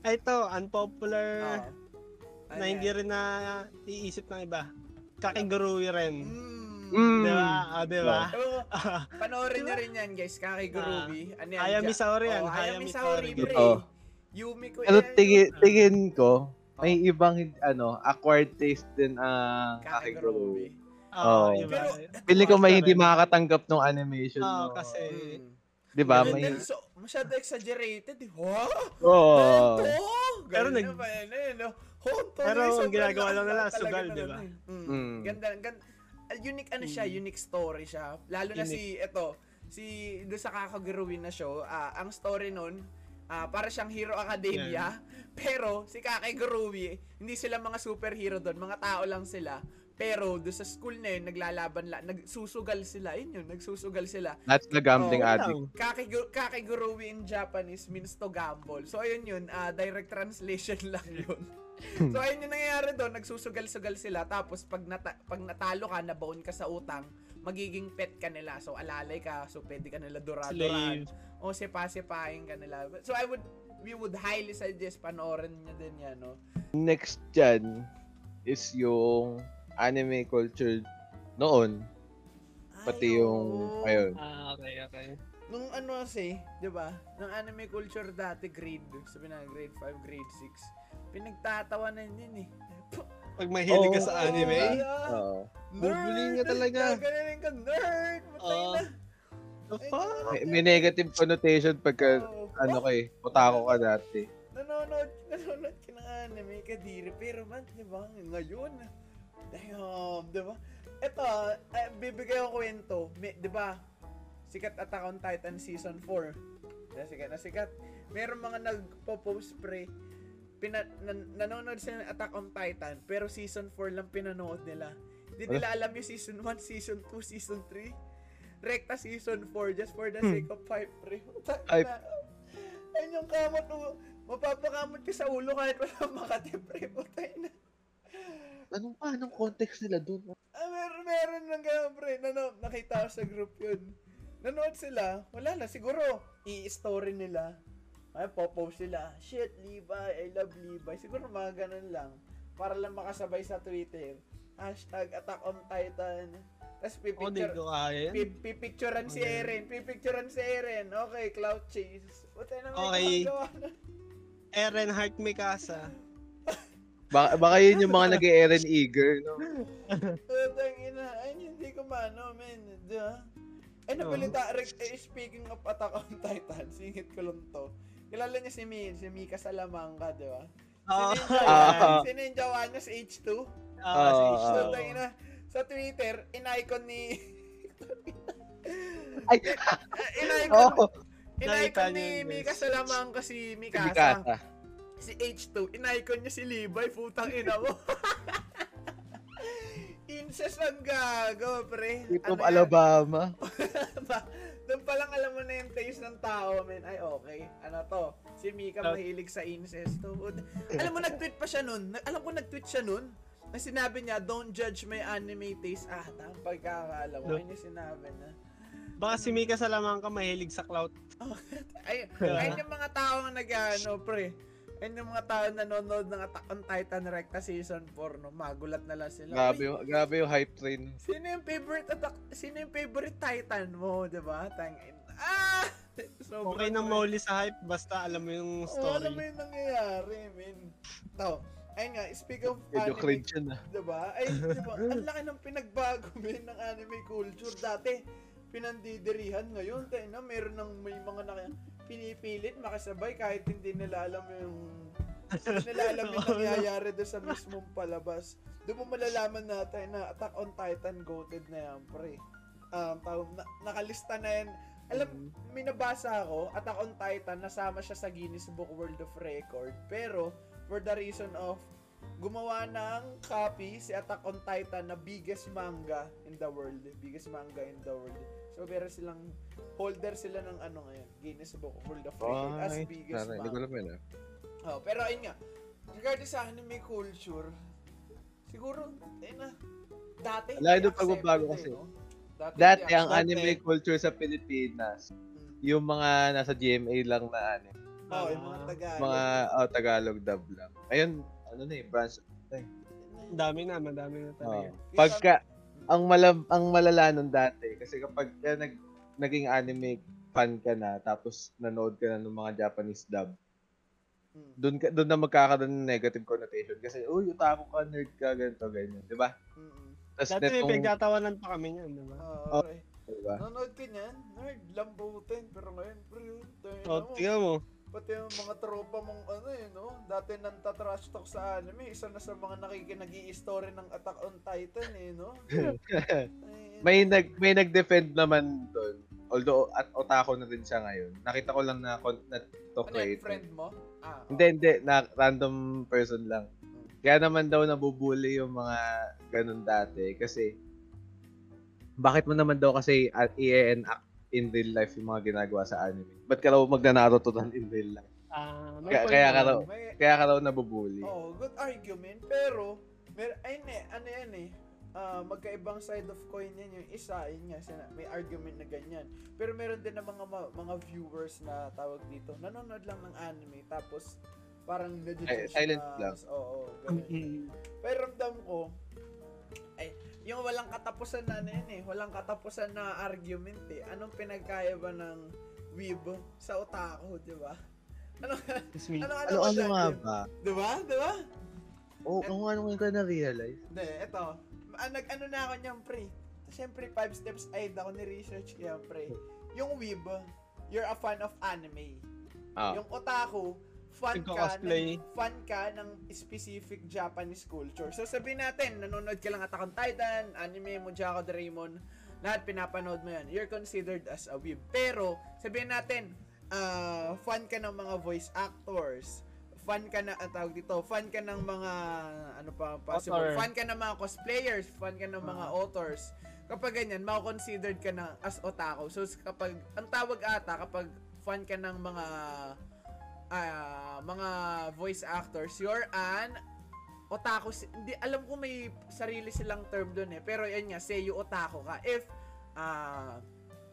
ito, unpopular Oo. na hindi rin na iisip ng iba. Kakigurui rin. Mm. Mm. Di ba? Ah, di ba? Oo, panoorin nyo rin yan, guys. Kaki Groovy. ano yan? Hayami Saori yan. Oh, Hayami Saori, pre. Totoo. Yumi ko Pero yan. tingin, tingin ko, may ibang, ano, acquired taste din ang Kaki kakiguro. Groovy. Oo, Oo. iba. Pero, Pili ko may hindi makakatanggap ng animation Oo, mo. kasi... Mm. Di ba? May... then, so, masyado exaggerated. Ha? Oo. Ganito? Pero nag- na ba yan eh, no? Honto, Pero ang ginagawa lang nila, talaga sugal, di ba? Mm. Mm. Ganda, ganda. ah, Unique ano siya, Mm. unique story siya. Lalo na si, eto, si, doon sa kakaguruin na show, ah, ang story nun, ah, para siyang Hero Academia, pero si Kakay Guruwi, hindi sila mga superhero doon, mga tao lang sila. Pero doon sa school na yun, naglalaban la, nagsusugal sila. Yun yun, nagsusugal sila. That's the gambling Oo, addict. Kakigu- Kakiguruwi in Japanese means to gamble. So, ayun yun, ah, direct translation lang yun. So, ayun yung nangyayari doon, nagsusugal-sugal sila. Tapos, pag, nata- pag natalo ka, nabaon ka sa utang, magiging pet ka nila. So, alalay ka. So, pwede ka nila dura-duraan. Slave. O, sipa-sipahin ka nila. So, I would, we would highly suggest panoorin nyo din yan, no? Next dyan is yung anime culture noon. Pati Ay, yung, oo. ayun. Ah, okay, okay. Nung ano kasi, 'di ba? Nung anime culture dati grade, sabi na grade 5, grade 6. Pinagtatawanan yun eh. Pag mahilig ka Oo. sa anime, Oo. Nerd! Bubulin ka talaga. Gaganin ka, nerd! Matay Oo. na. the fuck? May, may negative connotation pagka, Oo. ano kay, putako ka dati. Nanonood, nanonood ka ng anime, kadiri. Pero man, di ba, ngayon, damn, di ba? Ito, eh, bibigay ko kwento. Di ba, sikat Attack on Titan Season 4. Na sikat na sikat. Meron mga nagpo-post pre, pina, nan, nanonood sila ng Attack on Titan, pero Season 4 lang pinanood nila. Hindi nila alam yung Season 1, Season 2, Season 3. Rekta Season 4 just for the Hmm. sake of hype pre. Puta Hype. na. Ayun yung kamot mo. Mapapakamot ka sa ulo kahit wala makati pre. Putay na. Anong pa? Anong context nila dun? Ah, meron, meron lang ganun, pre. Nano, nakita ko sa group yun. Nanood sila, wala na, siguro, i-story nila. Ay, popost sila, shit, Levi, I love Levi. Siguro mga ganun lang. Para lang makasabay sa Twitter. Hashtag Attack on Titan. Tapos di pipicture, ko kaya pipicturean si Okay. Eren. Pipicturean si Eren. Okay, Cloud Chase. Puta na may Okay. Eren Heart Mikasa. Baka, baka yun yung mga nag-Eren Eager, no? Putang ina, ay hindi ko maano, men. Diba? Ay, nabalita, Rick, eh, speaking of Attack on Titan, singit ko lang to. Kilala niya si Mi, si Mika Salamangka, di ba? Ah, Ah. Sino yung jowa niya sa H2? ah, Ah, si ah. So, Ishto. tangina, sa Twitter, in-icon ni... Ay, in-icon, oo. in-icon ni Mika. Salamangka si Si Mikasa. Mikasa. Si H2, in-icon niya si Levi, putang ina mo. Incest ang gago, pre. Ano? Alabama. Doon pa lang alam mo na yung taste ng tao, men. Ay, okay. Ano to? Si Mika Ah. mahilig sa incest. To. alam mo, nag-tweet pa siya nun. Alam ko, nag-tweet siya nun. Na sinabi niya, don't judge my anime taste. Ah, tama pagkakaalam mo. No. Ayun yung sinabi na. Baka si Mika Salamangka mahilig sa clout. Ay, Diba? ayun yung mga tao na nag-ano, pre. Ayun yung mga tao na nanonood ng Attack on Titan Recta Season 4, no? Magulat na lang sila. Grabe yung, grabe yung hype train. Sino yung favorite attack? Sino yung favorite Titan mo, 'di ba? Tangin. Ah! Sobrang Okay nang mauli sa hype, basta alam mo yung story. alam mo yung nangyayari, men. Ito, ayun nga, speak of Medyo anime, cringe yun ah. diba? Ay, diba? Ang laki ng pinagbago, men, ng anime culture. Dati, pinandidirihan ngayon. Tayo na, meron ng may mga naka, pinipilit makasabay kahit hindi nila alam yung hindi nila alam yung nangyayari doon sa mismong palabas. Doon mo malalaman natin na Attack on Titan goated na yan, pre. Um, tawag, na, nakalista na yan. Alam, may nabasa ako, Attack on Titan, nasama siya sa Guinness Book World of Record. Pero, for the reason of, gumawa ng copy si Attack on Titan na biggest manga in the world. Biggest manga in the world. So, meron silang, holder sila ng ano ngayon, Guinness Book World of Record as Ay, biggest sana, hindi ko alam yun ah. Oh, pero ayun nga, regarding sa anime culture, siguro, eh na, dati, Wala hindi pagbabago accepted, kasi. eh, no? Dati, Dati ang Dati. anime culture sa Pilipinas, accepted. yung mga nasa GMA lang na anime. Oo, yung mga Tagalog. Mga oh, Tagalog dub lang. Ayun, ano na eh, branch. Ang dami na, madami na Oh. talaga. Pagka, ang malam ang malala nun dati, kasi kapag ka nag, naging anime fan ka na, tapos nanood ka na ng mga Japanese dub, Mm. doon ka doon na magkakaroon ng negative connotation kasi uy otaku ka nerd ka ganito ganyan di ba Mm-mm. tapos Dati may netong pinagtatawanan pa kami niyan, di ba? Oo, Oh. okay. di ba Nanonood ka niyan, nerd, lambutin. Pero ngayon, pre, tayo O, mo. tingnan mo. Pati yung mga tropa mong ano eh, no? Dati nang tatrash talk sa anime, isa na sa mga nakikinag story ng Attack on Titan eh, no? Ay, may nag may nag-defend naman doon. Although at otaku na rin siya ngayon. Nakita ko lang na na to ano create. friend mo? Ah, hindi hindi. Na random person lang. Kaya naman daw nabubuli yung mga ganun dati. Kasi bakit mo naman daw kasi i-enact in real life yung mga ginagawa sa anime ba't ka raw magnanaruto doon in real life Ah, may Kaya- kaya ka raw- May, kaya ka raw nabubuli oh, good argument. Pero, mer ayun eh, ano yan eh, ah, magkaibang side of coin yan yung isa, yun nga, sina- may argument na ganyan. Pero meron din na mga ma- mga viewers na tawag dito, nanonood lang ng anime, tapos parang silent na, lang. Oo, ganun. Mm. Pero ramdam ko, yung walang katapusan na ano yun eh, walang katapusan na argument eh. Anong pinagkaya ba ng weeb sa otaku, di ba? Ano, ano, ano, ano ano nga ba Di ba? Di ba? oh ano ano ka na-realize Hindi, eto. Ah, nag, ano na ako niyan, pre. Siyempre, five steps ahead ako ni research kaya, pre. Yung weeb, you're a fan of anime. ah Yung otaku, fan ka, ng, fan ka ng specific Japanese culture. So sabihin natin, nanonood ka lang Attack on Titan, anime mo, Jaco Doraemon, lahat pinapanood mo yan. You're considered as a weeb. Pero, sabihin natin, ah, fan ka ng mga voice actors, fan ka na, ang tawag dito, fan ka ng mga, ano pa, possible, Author. fan ka ng mga cosplayers, fan ka ng mga authors. Kapag ganyan, mako-considered ka na as otaku. So, kapag, ang tawag ata, kapag fan ka ng mga ah mga voice actors, you're an otaku. Hindi, alam ko may sarili silang term doon eh. Pero yan nga, say you otaku ka. If ah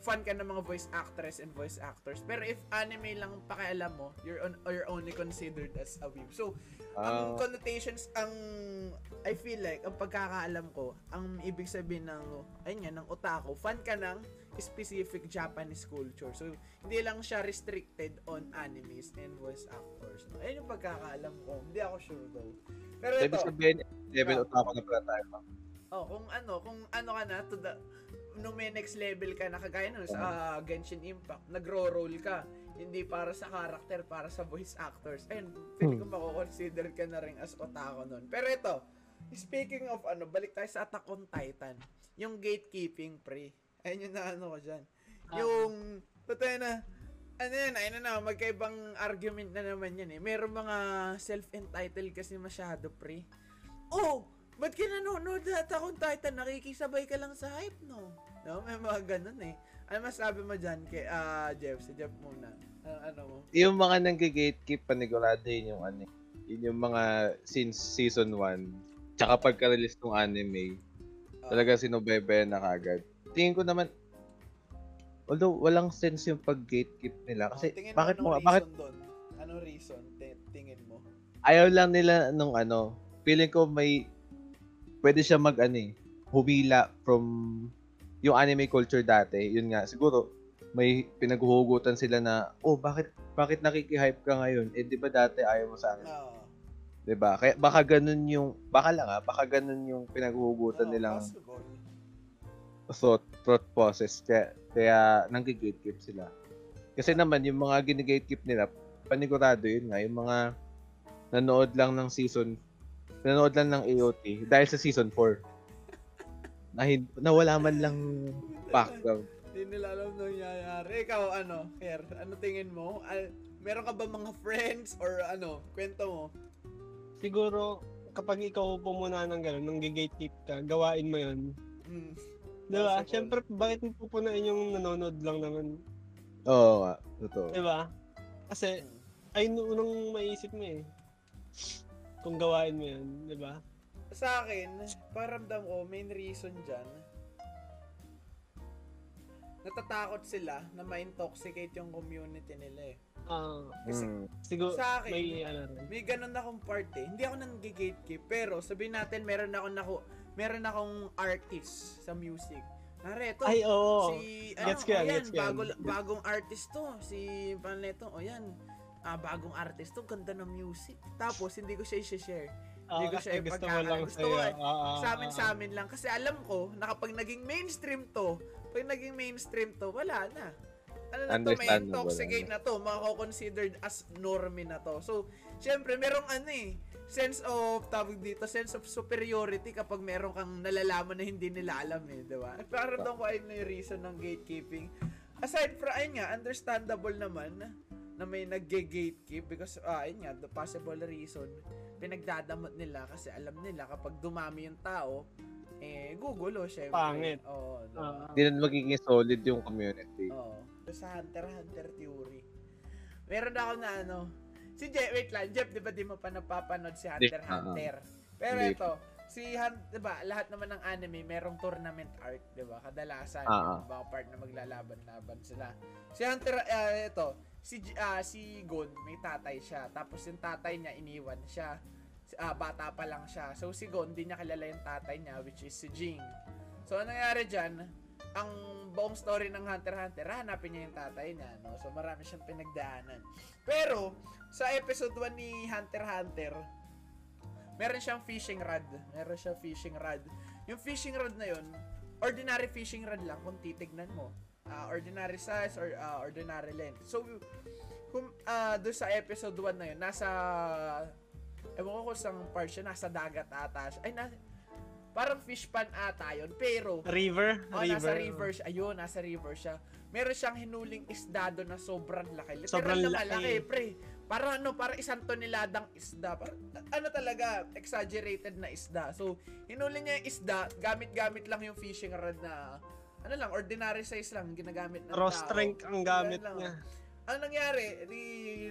fan ka ng mga voice actress and voice actors. Pero if anime lang pakialam mo, you're, on, you're only considered as a weeb. So, ang ah, connotations, ang I feel like, ang pagkakaalam ko, ang ibig sabihin ng, ayun nga, ng otaku, fan ka ng specific Japanese culture. So, hindi lang siya restricted on animes and voice actors. No? Ayun yung pagkakaalam ko. Hindi ako sure though. Pero ito, ibig sabihin level Ah. otaku na pala tayo oh, kung ano, kung ano ka na, to the, nung may next level ka na kagaya nun sa ah, Genshin Impact, nagro-roll ka. Hindi para sa character, para sa voice actors. Ayun, pwede ko mako-consider ka na rin as otaku nun. Pero ito, speaking of ano, balik tayo sa Attack on Titan. Yung gatekeeping, pre. Ayun yung naano ko dyan. Yung, totoo na, ano yan, ayun na na, magkaibang argument na naman yan eh. Meron mga self-entitled kasi masyado, pre. Oh, ba't ka nanonood na Attack on Titan? Nakikisabay ka lang sa hype, no? No, may mga ganun eh. Ano masabi mo dyan kay ah Jeff? Si Jeff muna. Ano, ano mo? yung mga nang-gatekeep panigurado yun yung ano yun yung mga since season 1 tsaka pagka-release ng anime Ah, talaga sinubaybayan na kagad tingin ko naman although walang sense yung pag-gatekeep nila kasi oh, bakit mo, bakit doon? Anong reason? Ti- tingin mo? ayaw lang nila nung ano feeling ko may pwede siya mag ano eh, humila from yung anime culture dati yun nga siguro may pinaghuhugutan sila na oh bakit bakit nakikihype ka ngayon eh di ba dati ayaw mo sa akin Oo. 'Di ba? Kaya baka ganun yung baka lang ah, baka ganun yung pinaghuhugutan Oo, nilang possible. thought thought process kaya kaya nang-gatekeep sila. Kasi naman yung mga gine-gatekeep nila, panigurado yun nga, yung mga nanood lang ng season nanood lang ng AOT dahil sa season 4. Na, hin- na wala man lang background. Hindi nila alam nung nangyayari. Ikaw, ano, Ker, ano tingin mo? Al- meron ka ba mga friends or ano? Kwento mo. Siguro, kapag ikaw pumuna ng gano'n, nang gatekeep ka, gawain mo yun. Mm. Di ba? Possible. Siyempre, bakit mo pupunain yung nanonood lang naman? Oo nga, totoo. Di ba? Kasi, ayun yung unang maisip mo eh. kung gawain mo yun, di ba? Sa akin, paramdam ko, main reason dyan, natatakot sila na ma-intoxicate yung community nila eh. Ah, Kasi Mm. siguro, Sa akin, may ano rin. may ganun akong part eh. Hindi ako nang gatekeep, pero sabihin natin meron ako nako meron akong artist sa music. Nare, to, Ay, oo. si Gets ano, ko yan, oh, yan, gets ko yan. bago, bagong artist to, si Paneto, o yan, ah, bagong artist to, ganda ng music. Tapos, hindi ko siya i-share. Ah, hindi ko kasi siya gusto mo lang Gusto sa'yo. ko, eh. Ah, sa amin, ah, sa amin lang. Kasi alam ko, na kapag naging mainstream to, pag naging mainstream to, wala na. Ano na to, may intoxicate na to, mako-considered as normie na to. So, syempre, merong ano eh, sense of, tawag dito, sense of superiority kapag meron kang nalalaman na hindi nila alam eh, di ba? At parang doon ko ayun yung reason ng gatekeeping. Aside from, ayun nga, understandable naman na may nag-gatekeep because, ah, ayun nga, the possible reason, pinagdadamot nila kasi alam nila kapag dumami yung tao, eh, gugulo, syempre. Pangit. Oo, diba? Ah, Hindi na magiging solid yung community. Oo. Sa Hunter Hunter theory. Meron ako na ano. Si Jeff, wait lang. Jeff, di ba di mo pa napapanood si Hunter x Hindi. Hunter? Pero Hindi. ito, si Han, di ba, lahat naman ng anime merong tournament arc, di ba? Kadalasan, Ah, yung mga part na maglalaban-laban sila. Si Hunter, ah, ito, si ah, si Gon, may tatay siya. Tapos yung tatay niya iniwan siya. Si- Ah, bata pa lang siya. So si Gon, di niya kilala yung tatay niya, which is si Jing. So, ano nangyari dyan? Ang buong story ng Hunter Hunter, hanapin niya yung tatay niya, no? So, marami siyang pinagdaanan. Pero, sa episode 1 ni Hunter Hunter, meron siyang fishing rod. Meron siyang fishing rod. Yung fishing rod na yun, ordinary fishing rod lang kung titignan mo. Ah, ordinary size or ah, ordinary length. So, kung ah doon sa episode 1 na yun, nasa ewan ko kung saan part siya, nasa dagat ata siya. Ay, na, parang fish pan ata yun. Pero, river? Oh, river. nasa river siya. Ayun, nasa river siya. Meron siyang hinuling isda doon na sobrang laki. Literal Sobrang na laki. malaki, pre. Parang ano, parang isang toneladang isda. Parang, ano talaga, exaggerated na isda. So, hinuli niya yung isda, gamit-gamit lang yung fishing rod na, ano lang, ordinary size lang, ginagamit ng Raw tao. strength ang gamit lang. niya. Ang nangyari, di,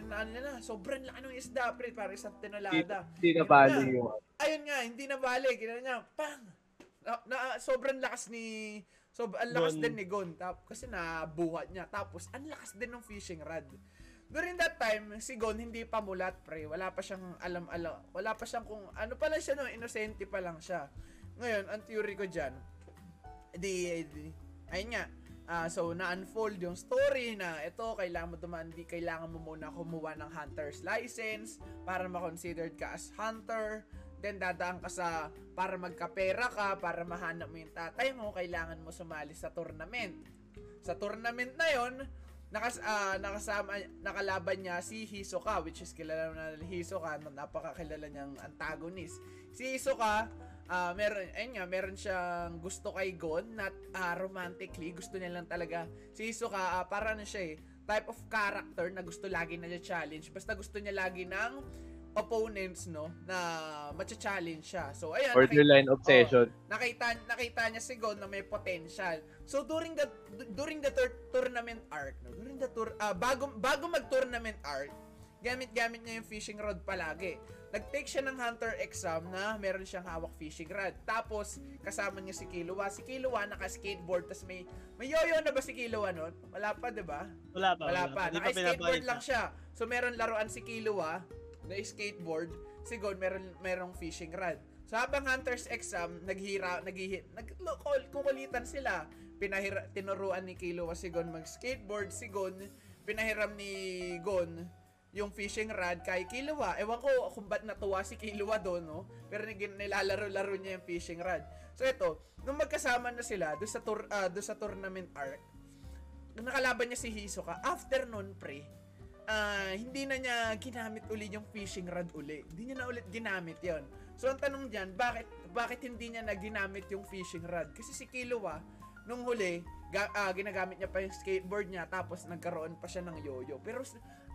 na, ano na, sobrang laki ng isda, pre, parang isang tonelada. Hindi na bali yung Ayun nga, hindi na bale. Ginawa niya, pang! Na, na- sobrang lakas ni... So, ang lakas Gon. din ni Gon. Tap, kasi nabuhat niya. Tapos, ang lakas din ng fishing rod. During that time, si Gon hindi pa mulat, pre. Wala pa siyang alam-alam. Wala pa siyang kung... Ano pa lang siya, no? Inosente pa lang siya. Ngayon, ang theory ko dyan, di, di ayun nga, Ah, so, na-unfold yung story na ito, kailangan mo dumaan, di kailangan mo muna kumuha ng hunter's license para ma-considered ka as hunter. Then, dadaan ka sa, para magkapera ka, para mahanap mo yung tatay mo, kailangan mo sumali sa tournament. Sa tournament na yon nakas, ah, nakasama, nakalaban niya si Hisoka, which is kilala na Hisoka, na napakakilala niyang antagonist. Si Hisoka, ah meron ayun nga meron siyang gusto kay Gon not ah, romantically gusto niya lang talaga si Hisoka ah, para ano siya eh type of character na gusto lagi na challenge basta gusto niya lagi ng opponents no na matcha-challenge siya so ayun nakita, borderline obsession. nakita nakita niya si Gon na may potential so during the during the tour- tournament arc no during the tour ah, bago bago mag-tournament arc gamit-gamit niya yung fishing rod palagi. Nag-take siya ng hunter exam na meron siyang hawak fishing rod. Tapos, kasama niya si Killua. Si Killua naka-skateboard, tapos may, may yoyo na ba si Killua nun? Wala pa, di ba? Wala pa. Wala pa. Di Naka-skateboard lang siya. So, meron laruan si Killua na skateboard. Si Gon, meron, merong fishing rod. So, habang Hunter's exam, naghira, naghihi, nag, kukulitan sila. Pinahira, tinuruan ni Killua si Gon mag-skateboard. Si Gon, pinahiram ni Gon yung fishing rod kay Killua. Ewan ko kung ba't natuwa si Killua doon, no? Pero nilalaro-laro niya yung fishing rod. So, ito, nung magkasama na sila doon sa, tour, ah, doon sa tournament arc, nakalaban niya si Hisoka. After nun, pre, ah, hindi na niya ginamit uli yung fishing rod uli. Hindi niya na ulit ginamit yon. So, ang tanong dyan, bakit, bakit hindi niya na ginamit yung fishing rod? Kasi si Killua, nung huli, ga, ah, ginagamit niya pa yung skateboard niya, tapos nagkaroon pa siya ng yoyo. Pero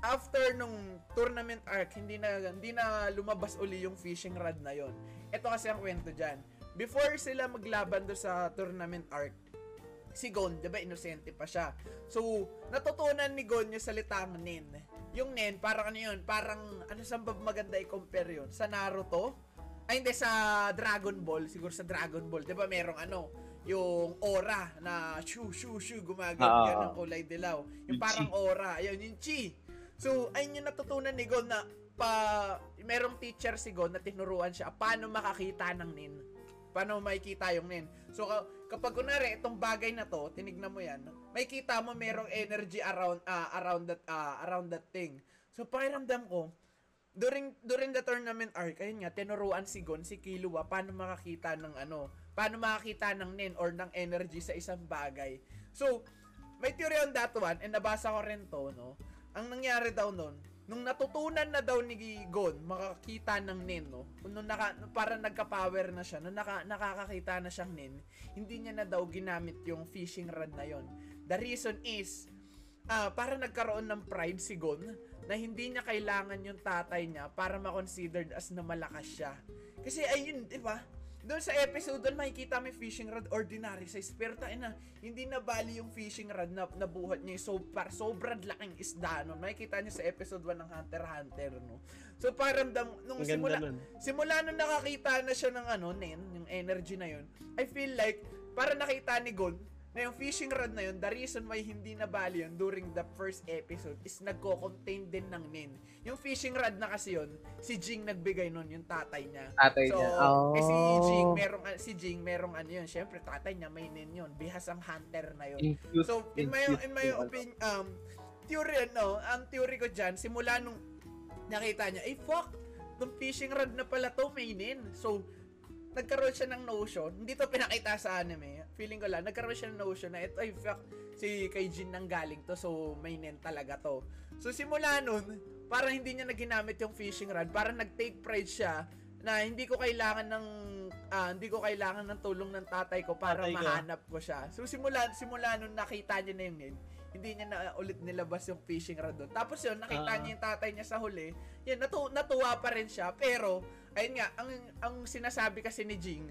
after nung tournament arc, hindi na, hindi na lumabas uli yung fishing rod na yon. Ito kasi ang kwento dyan. Before sila maglaban do sa tournament arc, si Gon, di ba, inosente pa siya. So, natutunan ni Gon yung salitang nin. yung Nen, parang ano yun, parang, ano ba maganda i-compare yun? Sa Naruto? Ay, hindi, sa Dragon Ball. Siguro sa Dragon Ball. Di ba merong ano, yung aura na shoo, shoo, shoo, gumagano Ah. ng kulay dilaw. Yung Yung parang chi. aura. Ayun, yung chi. So, ayun yung natutunan ni Gon na pa, merong teacher si Gon na tinuruan siya paano makakita ng Nin. Paano makikita yung Nin. So, ka- kapag kunwari, itong bagay na to, tinignan mo yan, may kita mo merong energy around ah, around that ah, around that thing. So, pakiramdam ko, during during the tournament arc, ayun nga, tinuruan si Gon, si Killua, paano makakita ng ano, paano makakita ng nin or ng energy sa isang bagay. So, may theory on that one, and nabasa ko rin to, no? Ang nangyari daw nun, nung natutunan na daw ni Gon makakita ng nin, no? Nung naka, parang nagka-power na siya, nung naka, nakakakita na siyang nin, hindi niya na daw ginamit yung fishing rod na yon. The reason is, ah para nagkaroon ng pride si Gon na hindi niya kailangan yung tatay niya para ma-considered as na malakas siya. Kasi ayun, di ba? Doon sa episode doon makikita may fishing rod ordinary size. Pero tayo na hindi na bali yung fishing rod na nabuhat niya so par sobrang laking isda no? Makikita niyo sa episode 1 ng Hunter Hunter no? So parang dam, nung simula nun. simula nung nakakita na siya ng ano nen yung energy na yun I feel like para nakita ni Gon na yung fishing rod na yun, the reason why hindi na bali yun during the first episode is nagko-contain din ng nin. Yung fishing rod na kasi yun, si Jing nagbigay nun, yung tatay niya. Tatay So, niya. Oh. eh si Jing, merong, si Jing, merong ano yun, syempre tatay niya may nin yun, bihas ang hunter na yun. So, in my, in my ano. opinion, um, theory, ano, ang theory ko dyan, simula nung nakita niya, ay fuck, tong fishing rod na pala to, may nin. So, nagkaroon siya ng notion, hindi to pinakita sa anime, feeling ko lang, nagkaroon siya ng notion na ito, ay fuck, si kay Jin nang galing to, so may nin talaga to. So, simula nun, parang hindi niya na ginamit yung fishing rod, parang nag-take pride siya, na hindi ko kailangan ng ah, hindi ko kailangan ng tulong ng tatay ko para Tatay ko. mahanap ko siya. So simula simula nung nakita niya na yung nin, hindi niya na ulit nilabas yung fishing rod doon. Tapos yun, nakita Ah. niya yung tatay niya sa huli. Yan, natu natuwa pa rin siya. Pero, ayun nga, ang, ang sinasabi kasi ni Jing,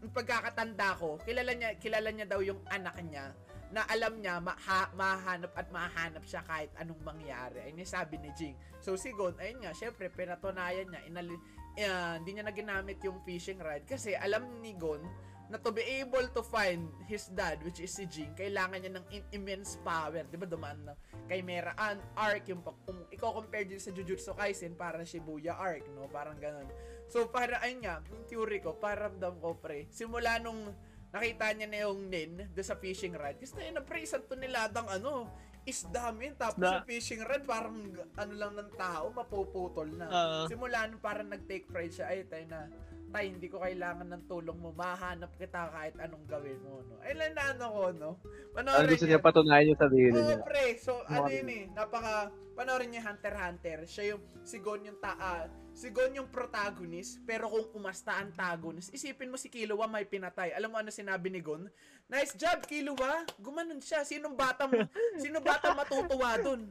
yung pagkakatanda ko, kilala niya, kilala niya daw yung anak niya na alam niya maha, mahanap at mahanap siya kahit anong mangyari. Ayun yung sabi ni Jing. So si Gon, ayun nga, syempre, pinatunayan niya, inali, uh, hindi niya na ginamit yung fishing rod kasi alam ni Gon na to be able to find his dad, which is si Jing, kailangan niya ng in- immense power. Di ba dumaan na kay Mera an arc, yung pag- kung i-compare din sa Jujutsu Kaisen, para Shibuya arc, no? Parang ganun. So, para, ayun nga, yung theory ko, parang ramdam ko, pre, simula nung nakita niya na yung nin doon sa fishing rod, kasi na, pre, isang toneladang, ano, isda min, tapos Isda. yung fishing rod, parang, ano lang ng tao, mapuputol na. Oo. Simula nung parang nag-take pride siya, ay, tayo na, tay, hindi ko kailangan ng tulong mo, mahanap kita kahit anong gawin mo, no? Ay, lang na ano ko, no? Panoorin gusto niya patunayan yung sarili Oo, niya. pre. So, ano yun eh, napaka, panoorin niya Hunter Hunter. Siya yung, si Gon yung ta, ah, si Gon yung protagonist, pero kung umasta antagonist, isipin mo si Killua may pinatay. Alam mo ano sinabi ni Gon? Nice job, Killua. Gumanon siya. Sinong bata mo, sino bata matutuwa dun?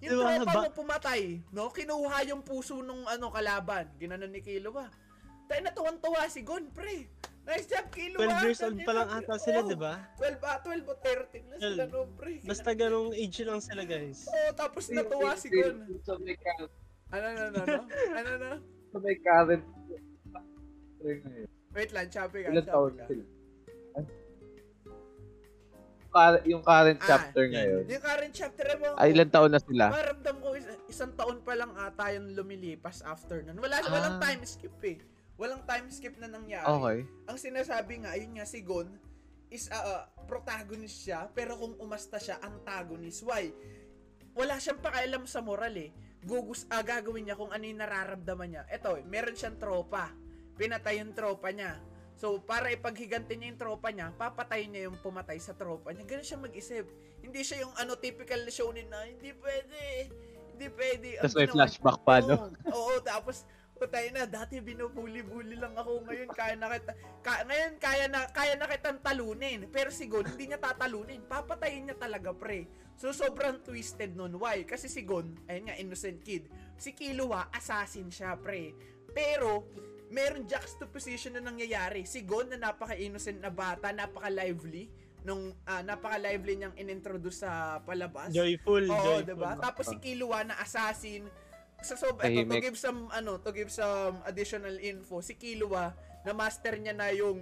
Yung Diba, tropa ba- mo pumatay, no? Kinuha yung puso nung ano kalaban. Ginanon ni Killua. Tayo natuwan-tuwa si Gon, pre. Nice job, Killua. 12 years old pa lang ata sila, di ba? 12, ah, 12 o 13 na sila, no, pre. Basta ganong age lang sila, guys. Oo, tapos natuwa si Gon. So may current, Ano, ano, ano, ano? Ano, ano? so may current. Wait lang, choppy ka, taon ka. Yung current Ah, chapter ngayon. Yung current chapter, ko, Ay, ilan taon na sila? maramdam ko is- isang taon pa lang ata yung lumilipas after nun. Wala, Ah. walang time skip eh. Walang time skip na nangyari. Okay. Ang sinasabi nga, ayun nga, si Gon is ah, ah, protagonist siya, pero kung umasta siya, antagonist. Why? Wala siyang pakialam sa moral eh. Gugus, ah, gagawin niya kung ano yung nararamdaman niya. Eto, meron siyang tropa. Pinatay yung tropa niya. So, para ipaghiganti niya yung tropa niya, papatayin niya yung pumatay sa tropa niya. Ganun siya mag-isip. Hindi siya yung ano, typical shonen na, hindi pwede. Hindi pwede. Tapos may flashback pa, no? Oo, oo, tapos Patay na, dati binubuli-buli lang ako ngayon, kaya na kita, ka, ngayon kaya na, kaya na kitang talunin. Pero si Gon, hindi niya tatalunin. Papatayin niya talaga, pre. So, sobrang twisted nun. Why? Kasi si Gon, ayun nga, innocent kid. Si Killua, assassin siya, pre. Pero, meron juxtaposition na nangyayari. Si Gon na napaka-innocent na bata, napaka-lively, nung ah, napaka-lively niyang inintroduce sa palabas. Joyful, Oo, joyful. 'di ba? Tapos si Killua na assassin sa so, eto, to Tahimik. give some ano, to give some additional info. Si Killua na master niya na yung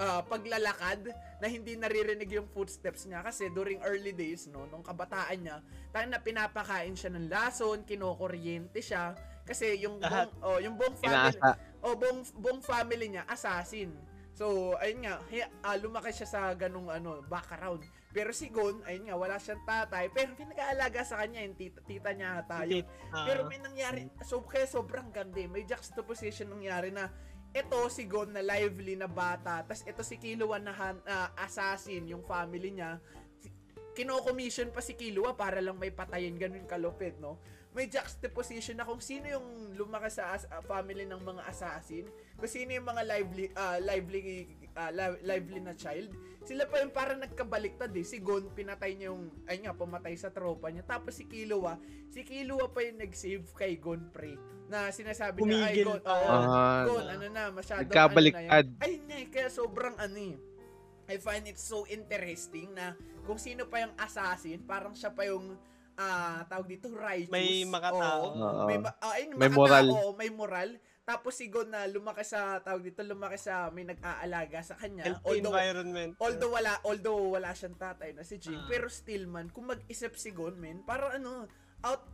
ah, paglalakad na hindi naririnig yung footsteps niya kasi during early days no nung kabataan niya tayo na pinapakain siya ng lason kinokuryente siya kasi yung buong oh, yung buong family oh buong buong family niya assassin so ayun nga hi- ah, lumaki siya sa ganung ano background pero si Gon ayun nga wala siyang tatay pero pinag-aalaga sa kanya yung tita, tita niya tayo Ah, pero may nangyari, so kaya sobrang ganda eh. May juxtaposition nangyari na ito si Gon na lively na bata, tas ito si Killua na ah, assassin, yung family niya. Si- Kino-commission pa si Killua para lang may patayin, ganun kalupit, no? May juxtaposition na kung sino yung lumaki sa as- family ng mga assassin, kung sino yung mga lively, ah, lively, li- lively na child, sila pa yung parang nagkabaliktad eh. Si Gon, pinatay niya yung, ay nga, pumatay sa tropa niya. Tapos si Killua, si Killua pa yung nag-save kay Gon Pre. Na sinasabi niya, ay Pumigil Gon, oo, Ah, Gon, ano na, masyadong Nagkabaliktad. ano na. Ay, hindi, kaya sobrang ano eh. I find it so interesting na kung sino pa yung assassin, parang siya pa yung ah tawag dito, righteous. May makatao. Oo. Oo. May, ma- ah, ayun, May makatao, moral. oo, may moral. Tapos si Gon na lumaki sa, tawag dito, lumaki sa may nag-aalaga sa kanya. healthy environment. Although wala although wala siyang tatay na si Jing, Ah. pero still man kung mag-isip si Gon, men, parang ano, out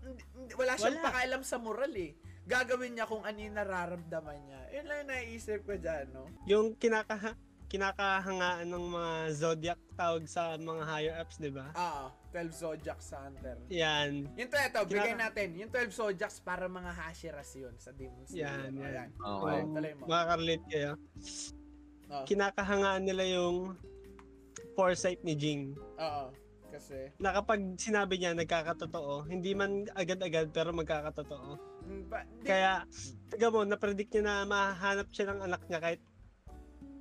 wala siyang Wala. pakialam sa moral eh. Gagawin niya kung ano yung nararamdaman niya. Yun lang yung naiisip ko dyan, no? yung kinaka kinakahangaan ng mga zodiac tawag sa mga higher ups, 'di ba? Ah, 12 Zodiacs sa Hunter. Yan. Yung to, ito, bigay natin. Yung 12 Zodiacs para mga Hashiras yun sa Demon Slayer. Yan, yan. Ayan. Okay. Um, tuloy mo. Makakarelate kayo. Oo. Kinakahangaan nila yung foresight ni Jing. Oo. Kasi, Na kapag sinabi niya nagkakatotoo, hindi man agad-agad pero magkakatotoo. mm, ba, di, Kaya, taga mo, na-predict niya na mahanap siya ng anak niya kahit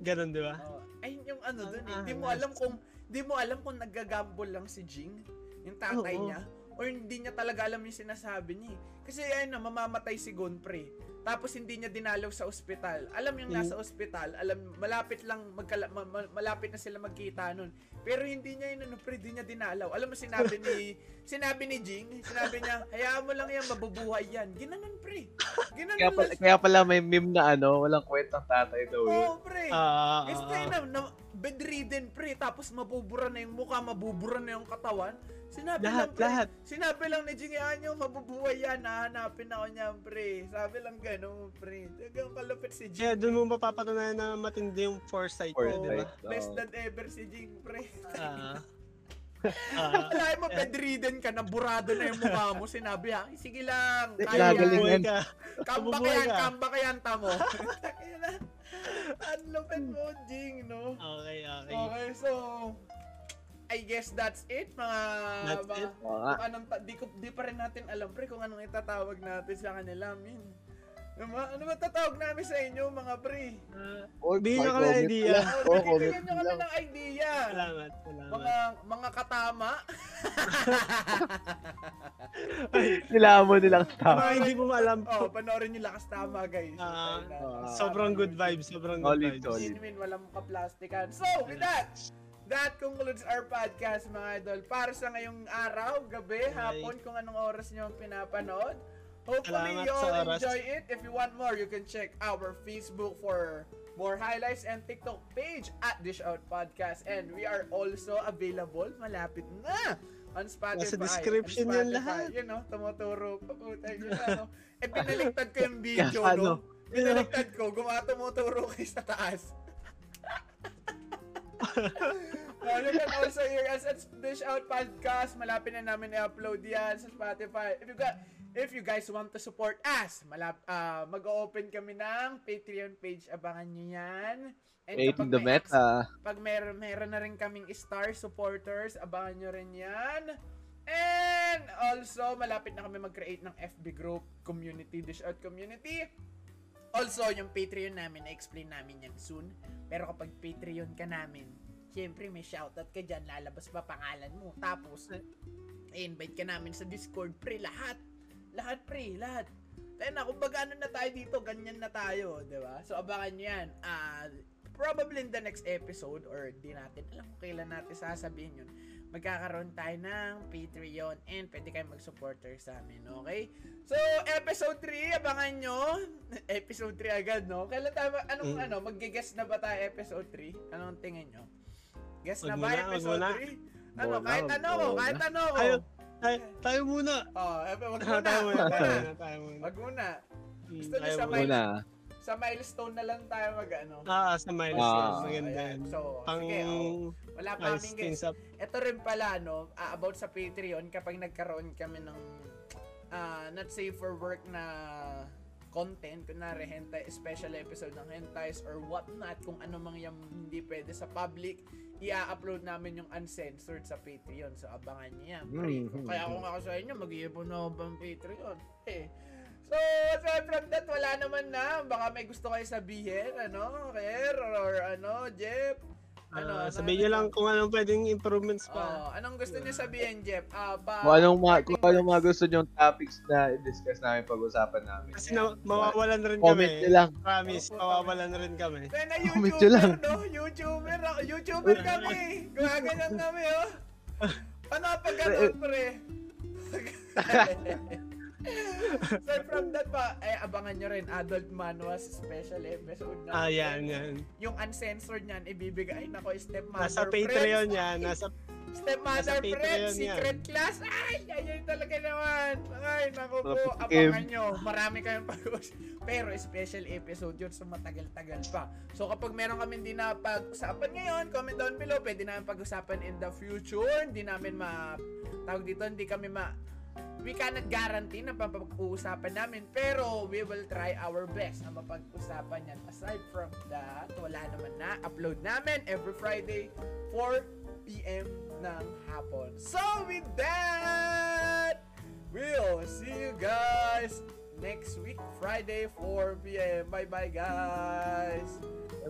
ganun, di ba? Oo. ay, yung ano dun eh. Ah, Di mo alam kung, di mo alam kung naggagamble lang si Jing, yung tatay Oo. niya, or hindi niya talaga alam yung sinasabi niya eh. Kasi ayun na, mamamatay si Gonpre. Tapos hindi niya dinalaw sa ospital. Alam yung Mm. nasa ospital, alam malapit lang magkala, ma- ma- malapit na sila magkita nun. Pero hindi niya yun ano, pre, hindi niya dinalaw. Alam mo sinabi ni sinabi ni Jing, sinabi niya, hayaan mo lang yan, mabubuhay yan. Ginanon pre. Ginanon Kaya pala, kaya pala may meme na ano, walang kwentang tatay daw. Oo, pre. Ah, Is na, na bedridden pre, tapos mabubura na yung mukha, mabubura na yung katawan. Sinabi lahat, lang pre, lahat. sinabi lang ni Jing, "Ah, nyo, mabubuhay yan, hahanapin ako niyan pre. Sabi lang gano'n pre. Tagang kalupit si Jing. Kaya doon mo mapapatunayan na matindi yung foresight mo, Foresight. di ba? Best dad ever si Jing pre. Ah. Ah. Alam mo, bedridden ka, naburado na yung mukha mo. Sinabi ha, sige lang, kaya yan. Ka. Ka yan, ka yan, tamo. Ang lupit mo, Jing, no? Okay, okay. Okay, so I guess that's it mga That's mga, it. Kung anong di, ko, di pa rin natin alam pre kung anong itatawag natin sa kanila min. Ano ba tatawag namin sa inyo mga pre? Oy, Bigyan ko ng idea. lang. Oh, Oo, bigyan nyo kami lang. ng idea. salamat, salamat. Mga mga katama. Nila mo nilang Mga tama. hindi mo alam. oh, panoorin nyo lakas tama guys. Na. ah, Sobrang good vibes, sobrang good Solid, vibes. solid. Win-win, walang kaplastikan. So, with that, that concludes our podcast, mga idol. Para sa ngayong araw, gabi, hapon, kung anong oras nyo ang pinapanood. Hopefully, Salamat you all enjoy it. If you want more, you can check our Facebook for more highlights and TikTok page at Dish Out Podcast. And we are also available, malapit na, on Spotify. Nasa description yan Spotify. lahat. Yun, no? Tumuturo. Puputay yun, ano? Eh, pinaliktad ko yung video, no? ano? Pinaliktad ko, gumatumuturo kayo sa taas. Uh, you can also hear us at Dish Out Podcast. Malapit na namin i-upload yan sa Spotify. If you got, if you guys want to support us, malap, ah, mag-open kami ng Patreon page. Abangan nyo yan. And in the may meta. pag meron, meron na rin kaming star supporters, abangan nyo rin yan. And also, malapit na kami mag-create ng FB group, community, Dish Out Community. Also, yung Patreon namin, na-explain namin yan soon. Pero kapag Patreon ka namin, syempre may shoutout ka dyan, lalabas pa pangalan mo. Tapos, i-invite ka namin sa Discord, pre, lahat. Lahat, pre, lahat. Tayo na, kung baga ano na tayo dito, ganyan na tayo, di ba? So, abangan nyo yan. Ah, probably in the next episode or di natin alam kung kailan natin sasabihin yun, magkakaroon tayo ng Patreon and pwede kayo mag-supporter sa amin, okay? So, episode 3, abangan nyo. episode 3 agad, no? Kailan tayo, anong Mm. ano, mag-guess na ba tayo episode 3? Anong tingin nyo? Guess na ba muna, episode muna. 3? Ano, Wag kahit ano ko, kahit ano ko. Tayo, tayo muna. Oh, eh, wag muna. tayo muna, tayo muna. Wag muna. Hmm, Gusto niyo tayo sa muna. Sa milestone na lang tayo mag ano. Ah, sa milestone. Ah, Maganda ayan. yan. So, Pang sige, oh, wala pa kaming guess. sa... Ito rin pala, no, ah, about sa Patreon, kapag nagkaroon kami ng, ah, not safe for work na content, kunwari hentai, special episode ng hentais or whatnot, kung ano mang yung hindi pwede sa public, i-upload namin yung uncensored sa Patreon. So, abangan yan. pre. Mhm. Kaya kung ako sa inyo, mag-iipon na ako ng Patreon. Eh. So, aside from that, wala naman na. Baka may gusto kayo sabihin, ano, Ker, or, ano, Jeff. Ano, Ah, ano, sabihin niyo ano? lang kung anong pwedeng improvements Oh, pa. anong gusto niyo sabihin, Jeff? Ah, ba, Kung anong, mga, parting kung anong mga gusto nyong topics na i-discuss namin pag-usapan namin. Kasi na, mawawalan rin Comment kami. nyo lang. Promise, Opo, mawawalan rin kami. Kaya na Comment YouTuber, lang. no? YouTuber, ako. YouTuber kami. Gumaganyan kami, oh. Ano pag ganun, pre? Aside from that pa, eh, abangan nyo rin, Adult Manuals special episode na. Ah, yan, yan. Yung uncensored niyan, ibibigay. Ay, nako, stepmother Nasa friends. Patreon Ay, yan. Nasa, Stepmother nasa Patreon friends, yan. secret class. Ay, ayun talaga naman. Ay, naku po, abangan nyo. Marami kayong pag Pero special episode yun, so matagal-tagal pa. So kapag meron kami hindi na pag-usapan ngayon, comment down below. Pwede namin pag-usapan in the future. Hindi namin ma... Tawag dito, hindi kami ma... We cannot guarantee na papag-uusapan namin, pero we will try our best na mapag-usapan yan. Aside from that, wala naman na. Upload namin every Friday, 4 p.m. ng hapon. So with that, we'll see you guys next week, Friday, 4 p.m. Bye-bye, guys.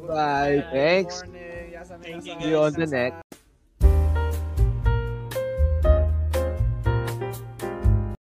Bye. Thanks. morning. Yasa Thank you. See you on the next.